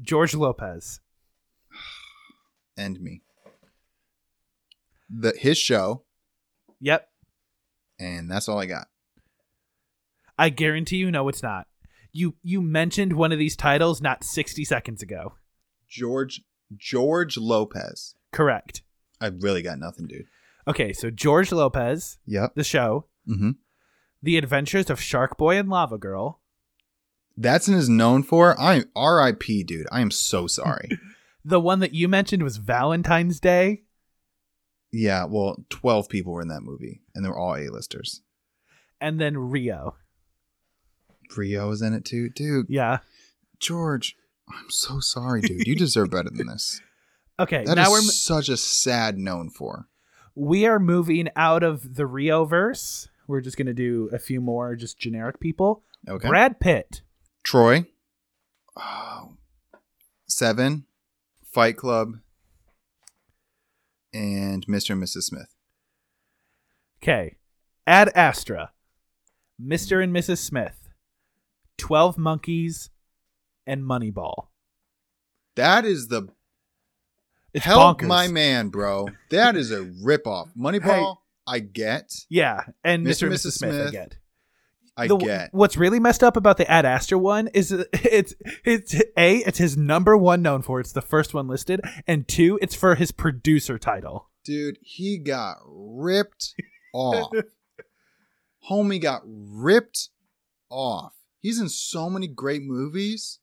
George Lopez. and me. The his show, Yep. and that's all I got. I guarantee you no, it's not. You you mentioned one of these titles not 60 seconds ago. George George Lopez. Correct. I really got nothing, dude. Okay, so George Lopez, Yep. the show, Mm-hmm. The Adventures of Shark Boy and Lava Girl, That's is known for. I R.I.P. Dude. I am so sorry. the one that you mentioned was Valentine's Day, yeah. Well, twelve people were in that movie, and they were all A-listers. and then Rio. Rio was in it too, dude. Yeah. George, I'm so sorry, dude. You deserve better than this. Okay, That now is we're such a sad known for. we are moving out of the Rio verse. We're just going to do a few more just generic people. Okay. Brad Pitt. Troy. Oh, Seven. Fight Club. And Mr. and Mrs. Smith. Okay. Ad Astra. Mr. and Mrs. Smith. 12 Monkeys and Moneyball. That is the It's help bonkers. my man, bro. That is a ripoff. Moneyball, I get. Yeah, and Mr. And Mrs. Mrs. Smith, I get. I The- get. What's really messed up about the Ad Astra one is uh, it's it's a it's his number one known for. It's the first one listed, and two, it's for his producer title. Dude, he got ripped off. Homie got ripped off. He's in so many great movies.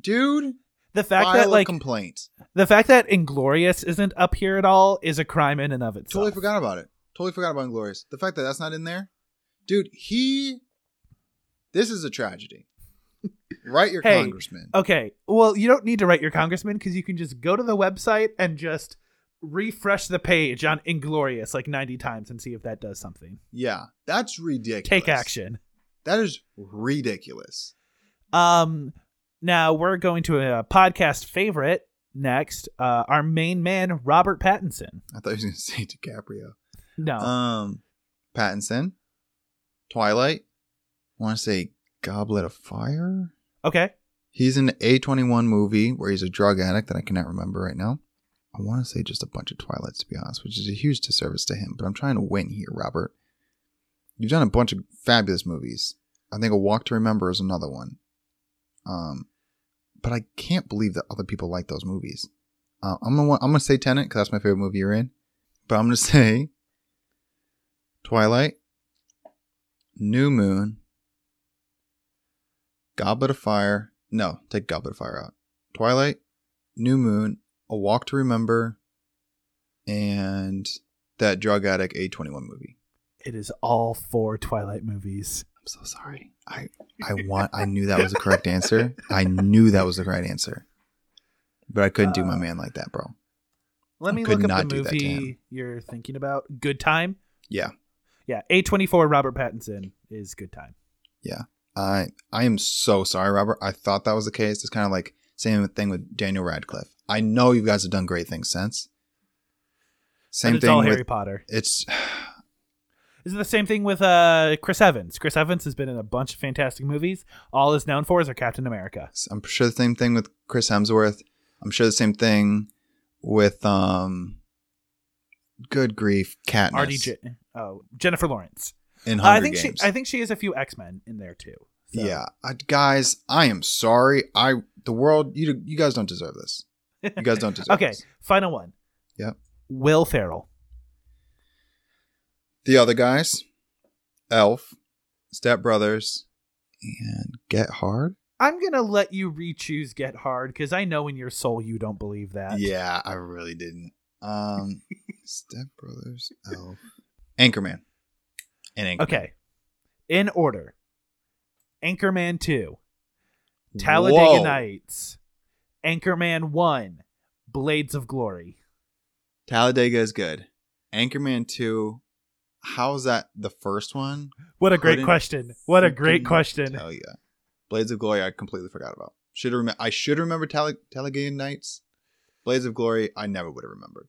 Dude, The fact file that like complaint. the fact that Inglorious isn't up here at all is a crime in and of itself. Totally forgot about it. Totally forgot about Inglorious. The fact that that's not in there. Dude, he. This is a tragedy. Write your Hey, congressman. Okay, well, you don't need to write your congressman because you can just go to the website and just refresh the page on Inglorious like 90 times and see if that does something. Yeah, that's ridiculous. Take action. That is ridiculous. Um, now we're going to a podcast favorite next. Uh, our main man, Robert Pattinson. I thought he was going to say DiCaprio. No, Um, Pattinson, Twilight. I want to say Goblet of Fire. okay. He's in the A21 movie where he's a drug addict that I cannot remember right now. I want to say just a bunch of Twilights, to be honest, which is a huge disservice to him. But I'm trying to win here, Robert. You've done a bunch of fabulous movies. I think A Walk to Remember is another one. Um, but I can't believe that other people like those movies. Uh, I'm gonna I'm gonna say Tenet because that's my favorite movie you're in. But I'm gonna say Twilight, New Moon, Goblet of Fire. No, take Goblet of Fire out. Twilight, New Moon, A Walk to Remember, and that drug addict A21 movie. It is all four Twilight movies. I'm so sorry. I I want I knew that was the correct answer. I knew that was the right answer. But I couldn't do my Uh, man like that, bro. Let me look up not the do that to movie you're thinking about. Good Time. Yeah. Yeah, A24 Robert Pattinson is Good Time. Yeah. I I am so sorry, Robert. I thought that was the case. It's kind of like same thing with Daniel Radcliffe. I know you guys have done great things since. Same but it's thing all with Harry Potter. it's Is it the same thing with uh, Chris Evans? Chris Evans has been in a bunch of fantastic movies. All is known for is our Captain America. I'm sure the same thing with Chris Hemsworth. I'm sure the same thing with um good grief, Katniss RDJ. Oh, Jennifer Lawrence. in Uh, Hunger I think Games. she. I think she has a few X Men in there too. So- Yeah, I, guys, I am sorry. I the world you you guys don't deserve this. You guys don't deserve okay. this. Final one. Yep. Will Ferrell. The other guys, Elf, Step Brothers, and Get Hard. I'm gonna let you re-choose Get Hard because I know in your soul you don't believe that. Yeah, I really didn't. Um, Step Brothers, Elf, Anchorman, and Anchorman. Okay. In order. Anchorman 2, Talladega Whoa. Nights, Anchorman 1, Blades of Glory. Talladega is good. Anchorman two. How is that the first one? What a great question. What a great question. Tell ya. Blades of Glory, I completely forgot about. Should have rem- I should remember Tall- Talladega Nights. Blades of Glory, I never would have remembered.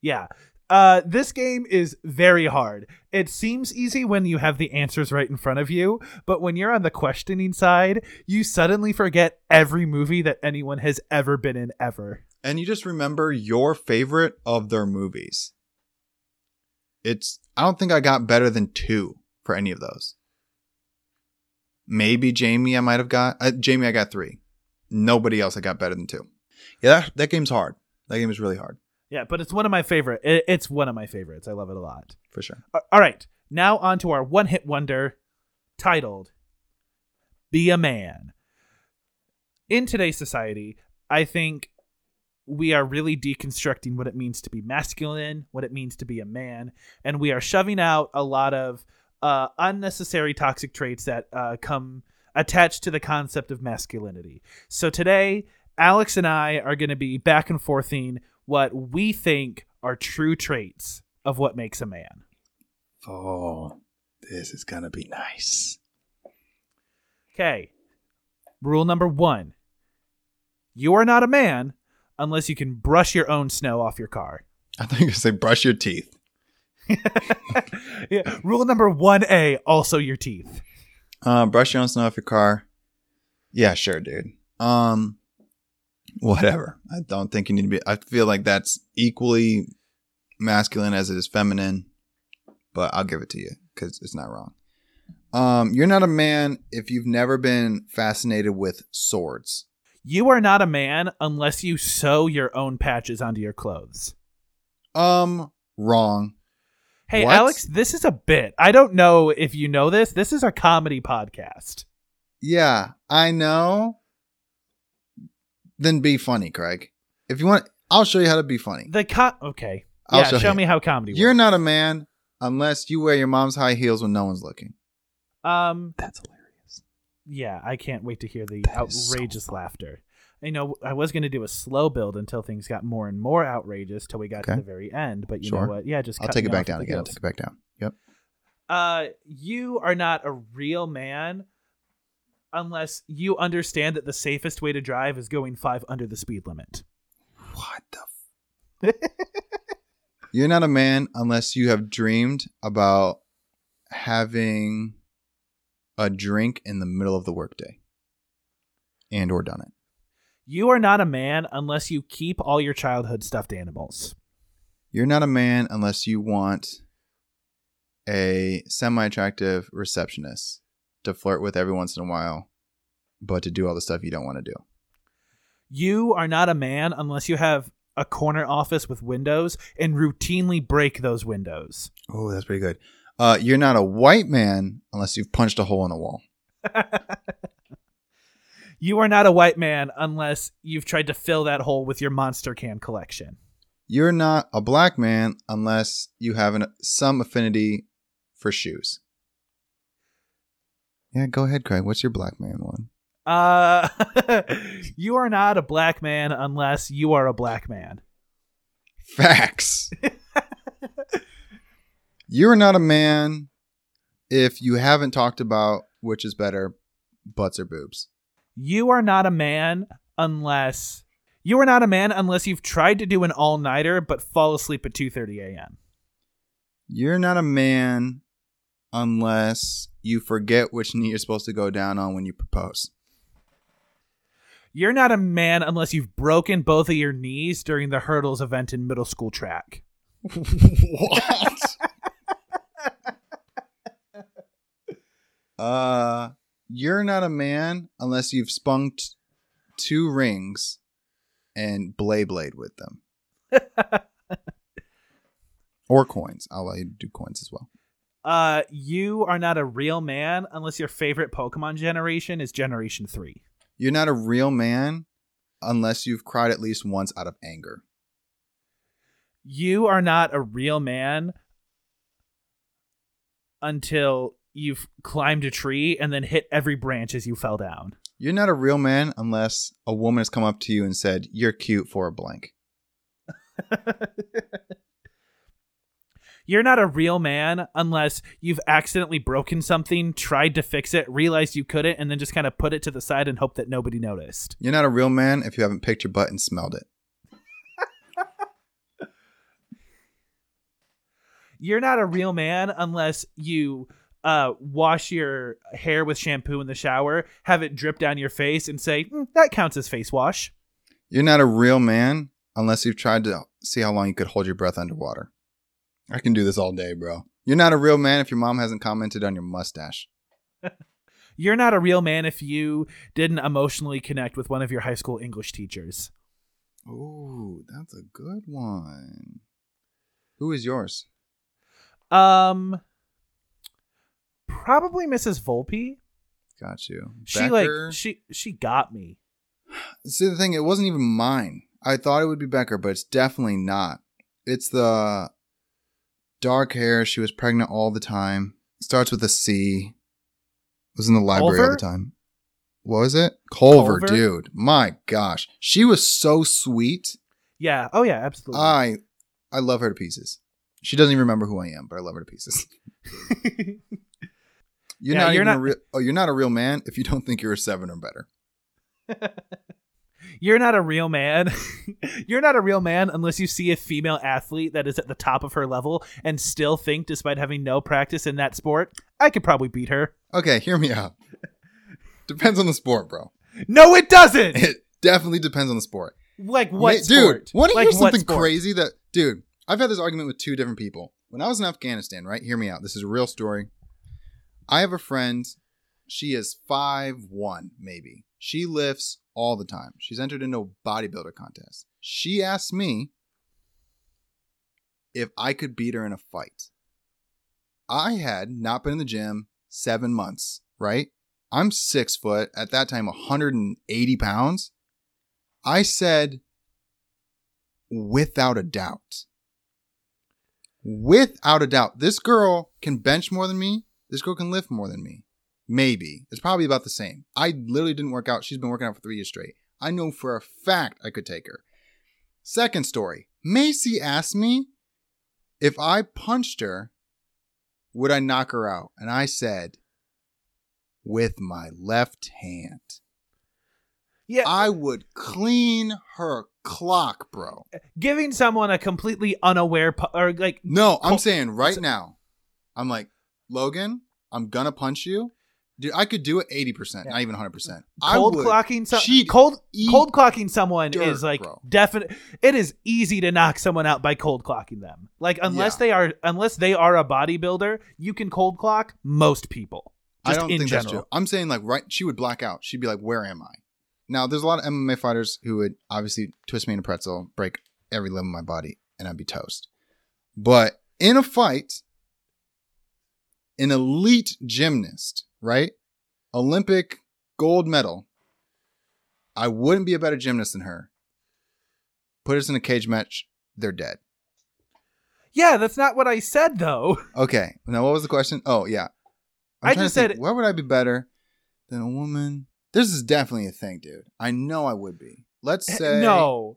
Yeah. Uh, this game is very hard. It seems easy when you have the answers right in front of you, but when you're on the questioning side, you suddenly forget every movie that anyone has ever been in ever. And you just remember your favorite of their movies. It's I don't think I got better than two for any of those. Maybe Jamie, I might have got. Uh, Jamie, I got three. Nobody else I got better than two. Yeah, that, that game's hard. That game is really hard Yeah, but it's one of my favorite. it- It's one of my favorites. I love it a lot. for sure. All right, now on to our one-hit wonder, titled "Be a Man." In today's society, I think we are really deconstructing what it means to be masculine, what it means to be a man, and we are shoving out a lot of uh, unnecessary toxic traits that uh, come attached to the concept of masculinity. So today, Alex and I are going to be back and forthing what we think are true traits of what makes a man. Oh, this is gonna be nice. Okay. Rule number one You are not a man unless you can brush your own snow off your car. I think you were say brush your teeth. yeah. Rule number 1A also your teeth. Uh, brush your own snow off your car. Yeah, sure, dude. Um, Whatever. I don't think you need to be. I feel like that's equally masculine as it is feminine, but I'll give it to you because it's not wrong. Um, you're not a man if you've never been fascinated with swords. You are not a man unless you sew your own patches onto your clothes. Um, wrong. Hey, What? Alex, this is a bit. I don't know if you know this. This is a comedy podcast. Yeah, I know. Then be funny, Craig. If you want, I'll show you how to be funny. The co- okay. I'll yeah, show show, me how comedy You're works. not a man unless you wear your mom's high heels when no one's looking. Um, That's hilarious. Yeah, I can't wait to hear the That is so outrageous laughter. I know I was going to do a slow build until things got more and more outrageous till we got Okay. to the very end, but you Sure. know what? Yeah, just I'll take it back down again. I'll take it back down. Yep. Uh, you are not a real man unless you understand that the safest way to drive is going five under the speed limit. What the? F- You're not a man unless you have dreamed about having a drink in the middle of the workday, and or done it. You are not a man unless you keep all your childhood stuffed animals. You're not a man unless you want a semi-attractive receptionist to flirt with every once in a while, but to do all the stuff you don't want to do. You are not a man unless you have a corner office with windows and routinely break those windows. Oh, that's pretty good. Uh, you're not a white man unless you've punched a hole in a wall. you are not a white man unless you've tried to fill that hole with your monster can collection. You're not a black man unless you have an, some affinity for shoes. Yeah, go ahead, Craig. What's your black man one? Uh, you are not a black man unless you are a black man. Facts. You're not a man if you haven't talked about which is better, butts or boobs. You are not a man unless you are not a man unless you've tried to do an all-nighter but fall asleep at 2:30 a.m. You're not a man unless you forget which knee you're supposed to go down on when you propose. You're not a man unless you've broken both of your knees during the hurdles event in middle school track. what? Uh, you're not a man unless you've spunked two rings and blade blade with them. or coins. I'll let you do coins as well. Uh, you are not a real man unless your favorite Pokemon generation is Generation 3. You're not a real man unless you've cried at least once out of anger. You are not a real man until you've climbed a tree and then hit every branch as you fell down. You're not a real man unless a woman has come up to you and said, You're cute for a blank. You're not a real man unless you've accidentally broken something, tried to fix it, realized you couldn't, and then just kind of put it to the side and hope that nobody noticed. You're not a real man if you haven't picked your butt and smelled it. You're not a real man unless you uh, wash your hair with shampoo in the shower, have it drip down your face, and say, "Mm, that counts as face wash. You're not a real man unless you've tried to see how long you could hold your breath underwater. I can do this all day, bro. You're not a real man if your mom hasn't commented on your mustache. You're not a real man if you didn't emotionally connect with one of your high school English teachers. Oh, that's a good one. Who is yours? Um, probably Mrs. Volpe. Got you. She Becker? like she she got me. See the thing, it wasn't even mine. I thought it would be Becker, but it's definitely not. It's the dark hair. She was pregnant all the time. Starts with a C. Was in the library all the time. What was it? Culver, Culver? dude. My gosh, she was so sweet. Yeah. Oh yeah. Absolutely. I, I love her to pieces. She doesn't even remember who I am, but I love her to pieces. You're Yeah, not you're not- real. Oh, you're not a real man if you don't think you're a seven or better. You're not a real man. You're not a real man unless you see a female athlete that is at the top of her level and still think, despite having no practice in that sport, I could probably beat her. Okay, hear me out. Depends on the sport, bro. No, it doesn't. It definitely depends on the sport. Like what sport? Dude, want to like hear something crazy that, dude, I've had this argument with two different people. When I was in Afghanistan, right? Hear me out. This is a real story. I have a friend. She is five one, maybe. She lifts all the time. She's entered into a bodybuilder contest. She asked me if I could beat her in a fight. I had not been in the gym seven months, right? I'm six foot, at that time, 180 pounds. I said, without a doubt, without a doubt, this girl can bench more than me. This girl can lift more than me. Maybe. It's probably about the same. I literally didn't work out. She's been working out for three years straight. I know for a fact I could take her. Second story Macy asked me if I punched her, would I knock her out? And I said, with my left hand. Yeah, I would clean her clock, bro. giving someone a completely unaware pu- or like No, I'm saying right now, I'm like, Logan, I'm gonna punch you. Dude, I could do it 80%, not even 100%. I cold clocking she'd cold cold clocking someone dirt, is like bro. definite it is easy to knock someone out by cold clocking them like unless Yeah. they are unless they are a bodybuilder you can cold clock most people I don't in think general that's true. I'm saying like right, she would black out. She'd be like, "Where am I?" Now, there's a lot of MMA fighters who would obviously twist me in a pretzel, break every limb of my body, and I'd be toast. But in a fight, an elite gymnast, right, Olympic gold medal, I wouldn't be a better gymnast than her. Put us in a cage match, they're dead. yeah that's not what i said though Okay. Now, what was the question? Oh, yeah. I trying to just think, said- where would I be better than a woman? This is definitely a thing, dude. I know I would be. Let's eh, say no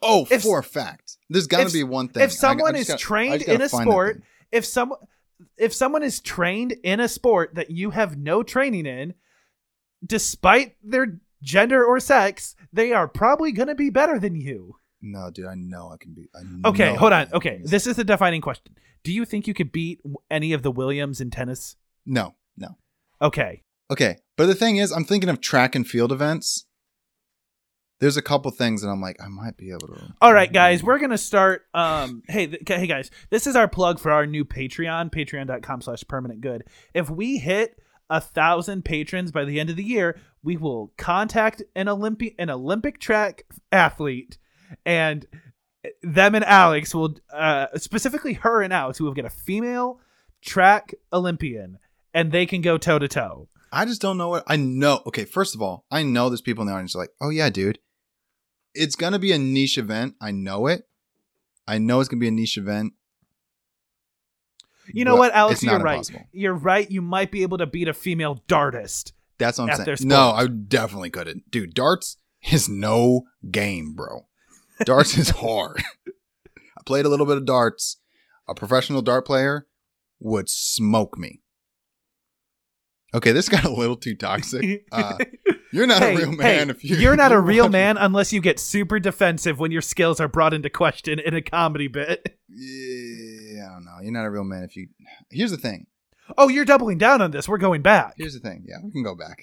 Oh, If- for a fact, there's got if- to be one thing. if someone I- I is gotta- trained in a sport if some if someone is trained in a sport that you have no training in despite their gender or sex they are probably going to be better than you No, dude, I know I can be. I Okay, hold on. Okay, this is the defining question. Do you think you could beat any of the Williams in tennis? No, no. Okay. Okay, but the thing is, I'm thinking of track and field events. There's a couple things that I'm like, I might be able to. All right, guys, we're gonna start. Um, hey, th- hey, guys, this is our plug for our new Patreon, Patreon.com/slash Permanent Good. If we hit a thousand patrons by the end of the year, we will contact an Olympic an Olympic track athlete, and them and Alex will uh, specifically her and Alex, who will get a female track Olympian, and they can go toe to toe. I just don't know what I know. Okay, first of all, I know there's people in the audience like, oh yeah, dude, it's gonna be a niche event. I know it. I know it's gonna be a niche event. You know what, Alex? You're right. impossible. You're right. You might be able to beat a female dartist. That's what I'm saying. No. I definitely couldn't. Dude, darts is no game, bro. Darts is hard. I played a little bit of darts. A professional dart player would smoke me. Okay, this got a little too toxic. Uh, you're not Hey, a real hey, man if you you're not a real man unless you get super defensive when your skills are brought into question in a comedy bit. Yeah, I don't know. You're not a real man if you. Here's the thing. Oh, you're doubling down on this. We're going back. Here's the thing. Yeah, we can go back.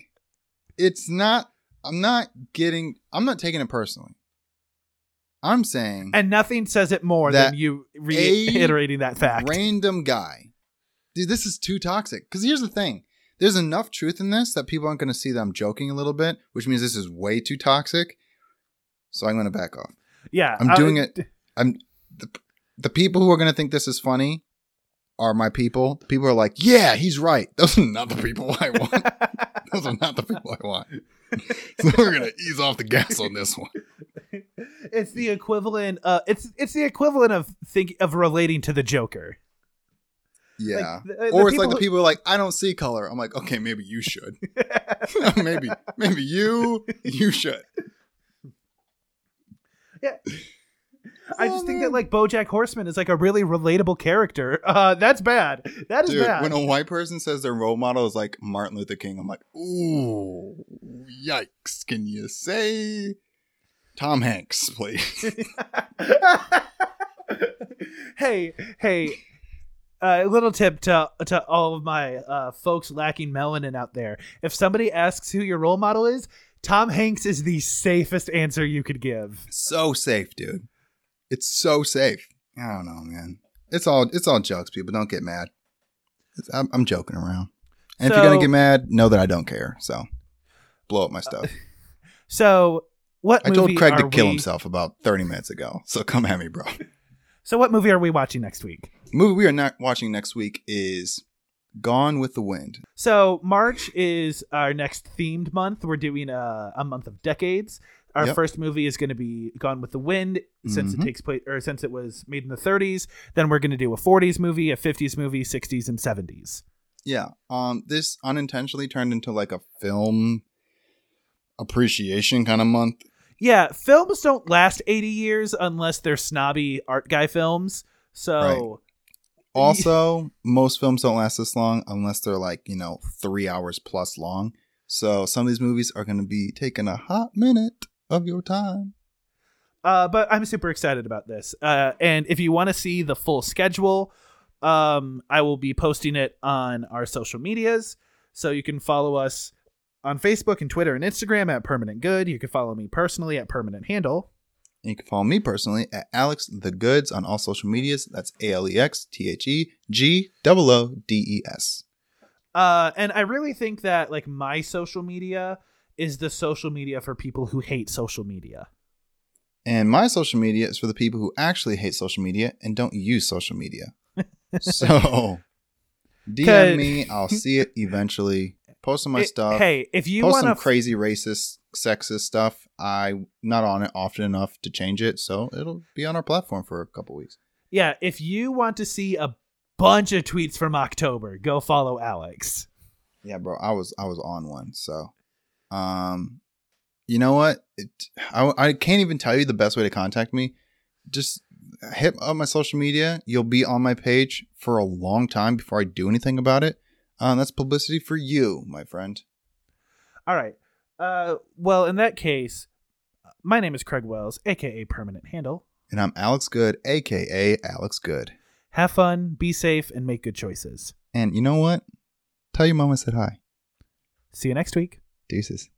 It's not. I'm not getting. I'm not taking it personally. I'm saying And nothing says it more than you reiterating that fact. random guy. Dude, this is too toxic. Because here's the thing. There's enough truth in this that people aren't going to see that I'm joking a little bit, which means this is way too toxic. So I'm going to back off. yeah, I'm doing it. I'm the, the people who are going to think this is funny are my people. People are like, yeah, he's right. Those are not the people I want. Those are not the people I want. so we're gonna ease off the gas on this one. it's the equivalent. Uh, it's it's the equivalent of think of relating to the Joker. Yeah. the- the or it's like people the who- people are like, I don't see color. I'm like, okay, maybe you should. maybe, maybe you, you should. Yeah. I just Oh, think that like BoJack Horseman is like a really relatable character. Uh, that's bad. That is Dude, bad. when a white person says their role model is like Martin Luther King, I'm like, ooh, yikes. Can you say Tom Hanks, please? hey, hey. A little tip to to all of my uh, folks lacking melanin out there. If somebody asks who your role model is, Tom Hanks is the safest answer you could give. So safe, dude. It's so safe. I don't know, man. It's all it's all jokes, people. Don't get mad. It's, I'm, I'm joking around. And if you're gonna get mad, know that I don't care. So blow up my stuff. So, what I told Craig to kill we- himself about 30 minutes ago. So come at me, bro. So, what movie are we watching next week? movie we are not watching next week is Gone with the Wind. So, March is our next themed month. We're doing a, a month of decades. Our Yep. first movie is going to be Gone with the Wind, since Mhm. it takes place, or since it was made in the 30s. Then we're going to do a 40s movie, a 50s movie, 60s, and 70s. Yeah. Um this unintentionally turned into like a film appreciation kind of month. Yeah, films don't last 80 years unless they're snobby art guy films. So, Also, most films don't last this long unless they're like, you know, 3 hours plus long. So some of these movies are going to be taking a hot minute of your time. Uh, but I'm super excited about this. Uh, and if you want to see the full schedule, um, I will be posting it on our social medias. So you can follow us on Facebook and Twitter and Instagram at Permanent Good. You can follow me personally at Permanent Handle. And you can follow me personally at Alex the Goodes on all social medias. That's A L E X T H E G O O D E S. Uh, and I really think that like my social media is the social media for people who hate social media. And my social media is for the people who actually hate social media and don't use social media. so DM me. I'll see it eventually. Post some my It- stuff. Hey, if you Post some to crazy racist, sexist stuff. I'm not on it often enough to change it, so it'll be on our platform for a couple weeks. yeah, if you want to see a bunch of tweets from October, go follow Alex. Yeah, bro, I was I was on one. So, um, you know what? It, I I can't even tell you the best way to contact me. Just hit up my social media. You'll be on my page for a long time before I do anything about it. Um, that's publicity for you, my friend. All right. Uh, well, in that case, my name is Craig Wells, aka Permanent Handle. And I'm Alex Good, aka Alex Good. Have fun, be safe, and make good choices. And you know what? Tell your mom I said hi. See you next week. Deuces.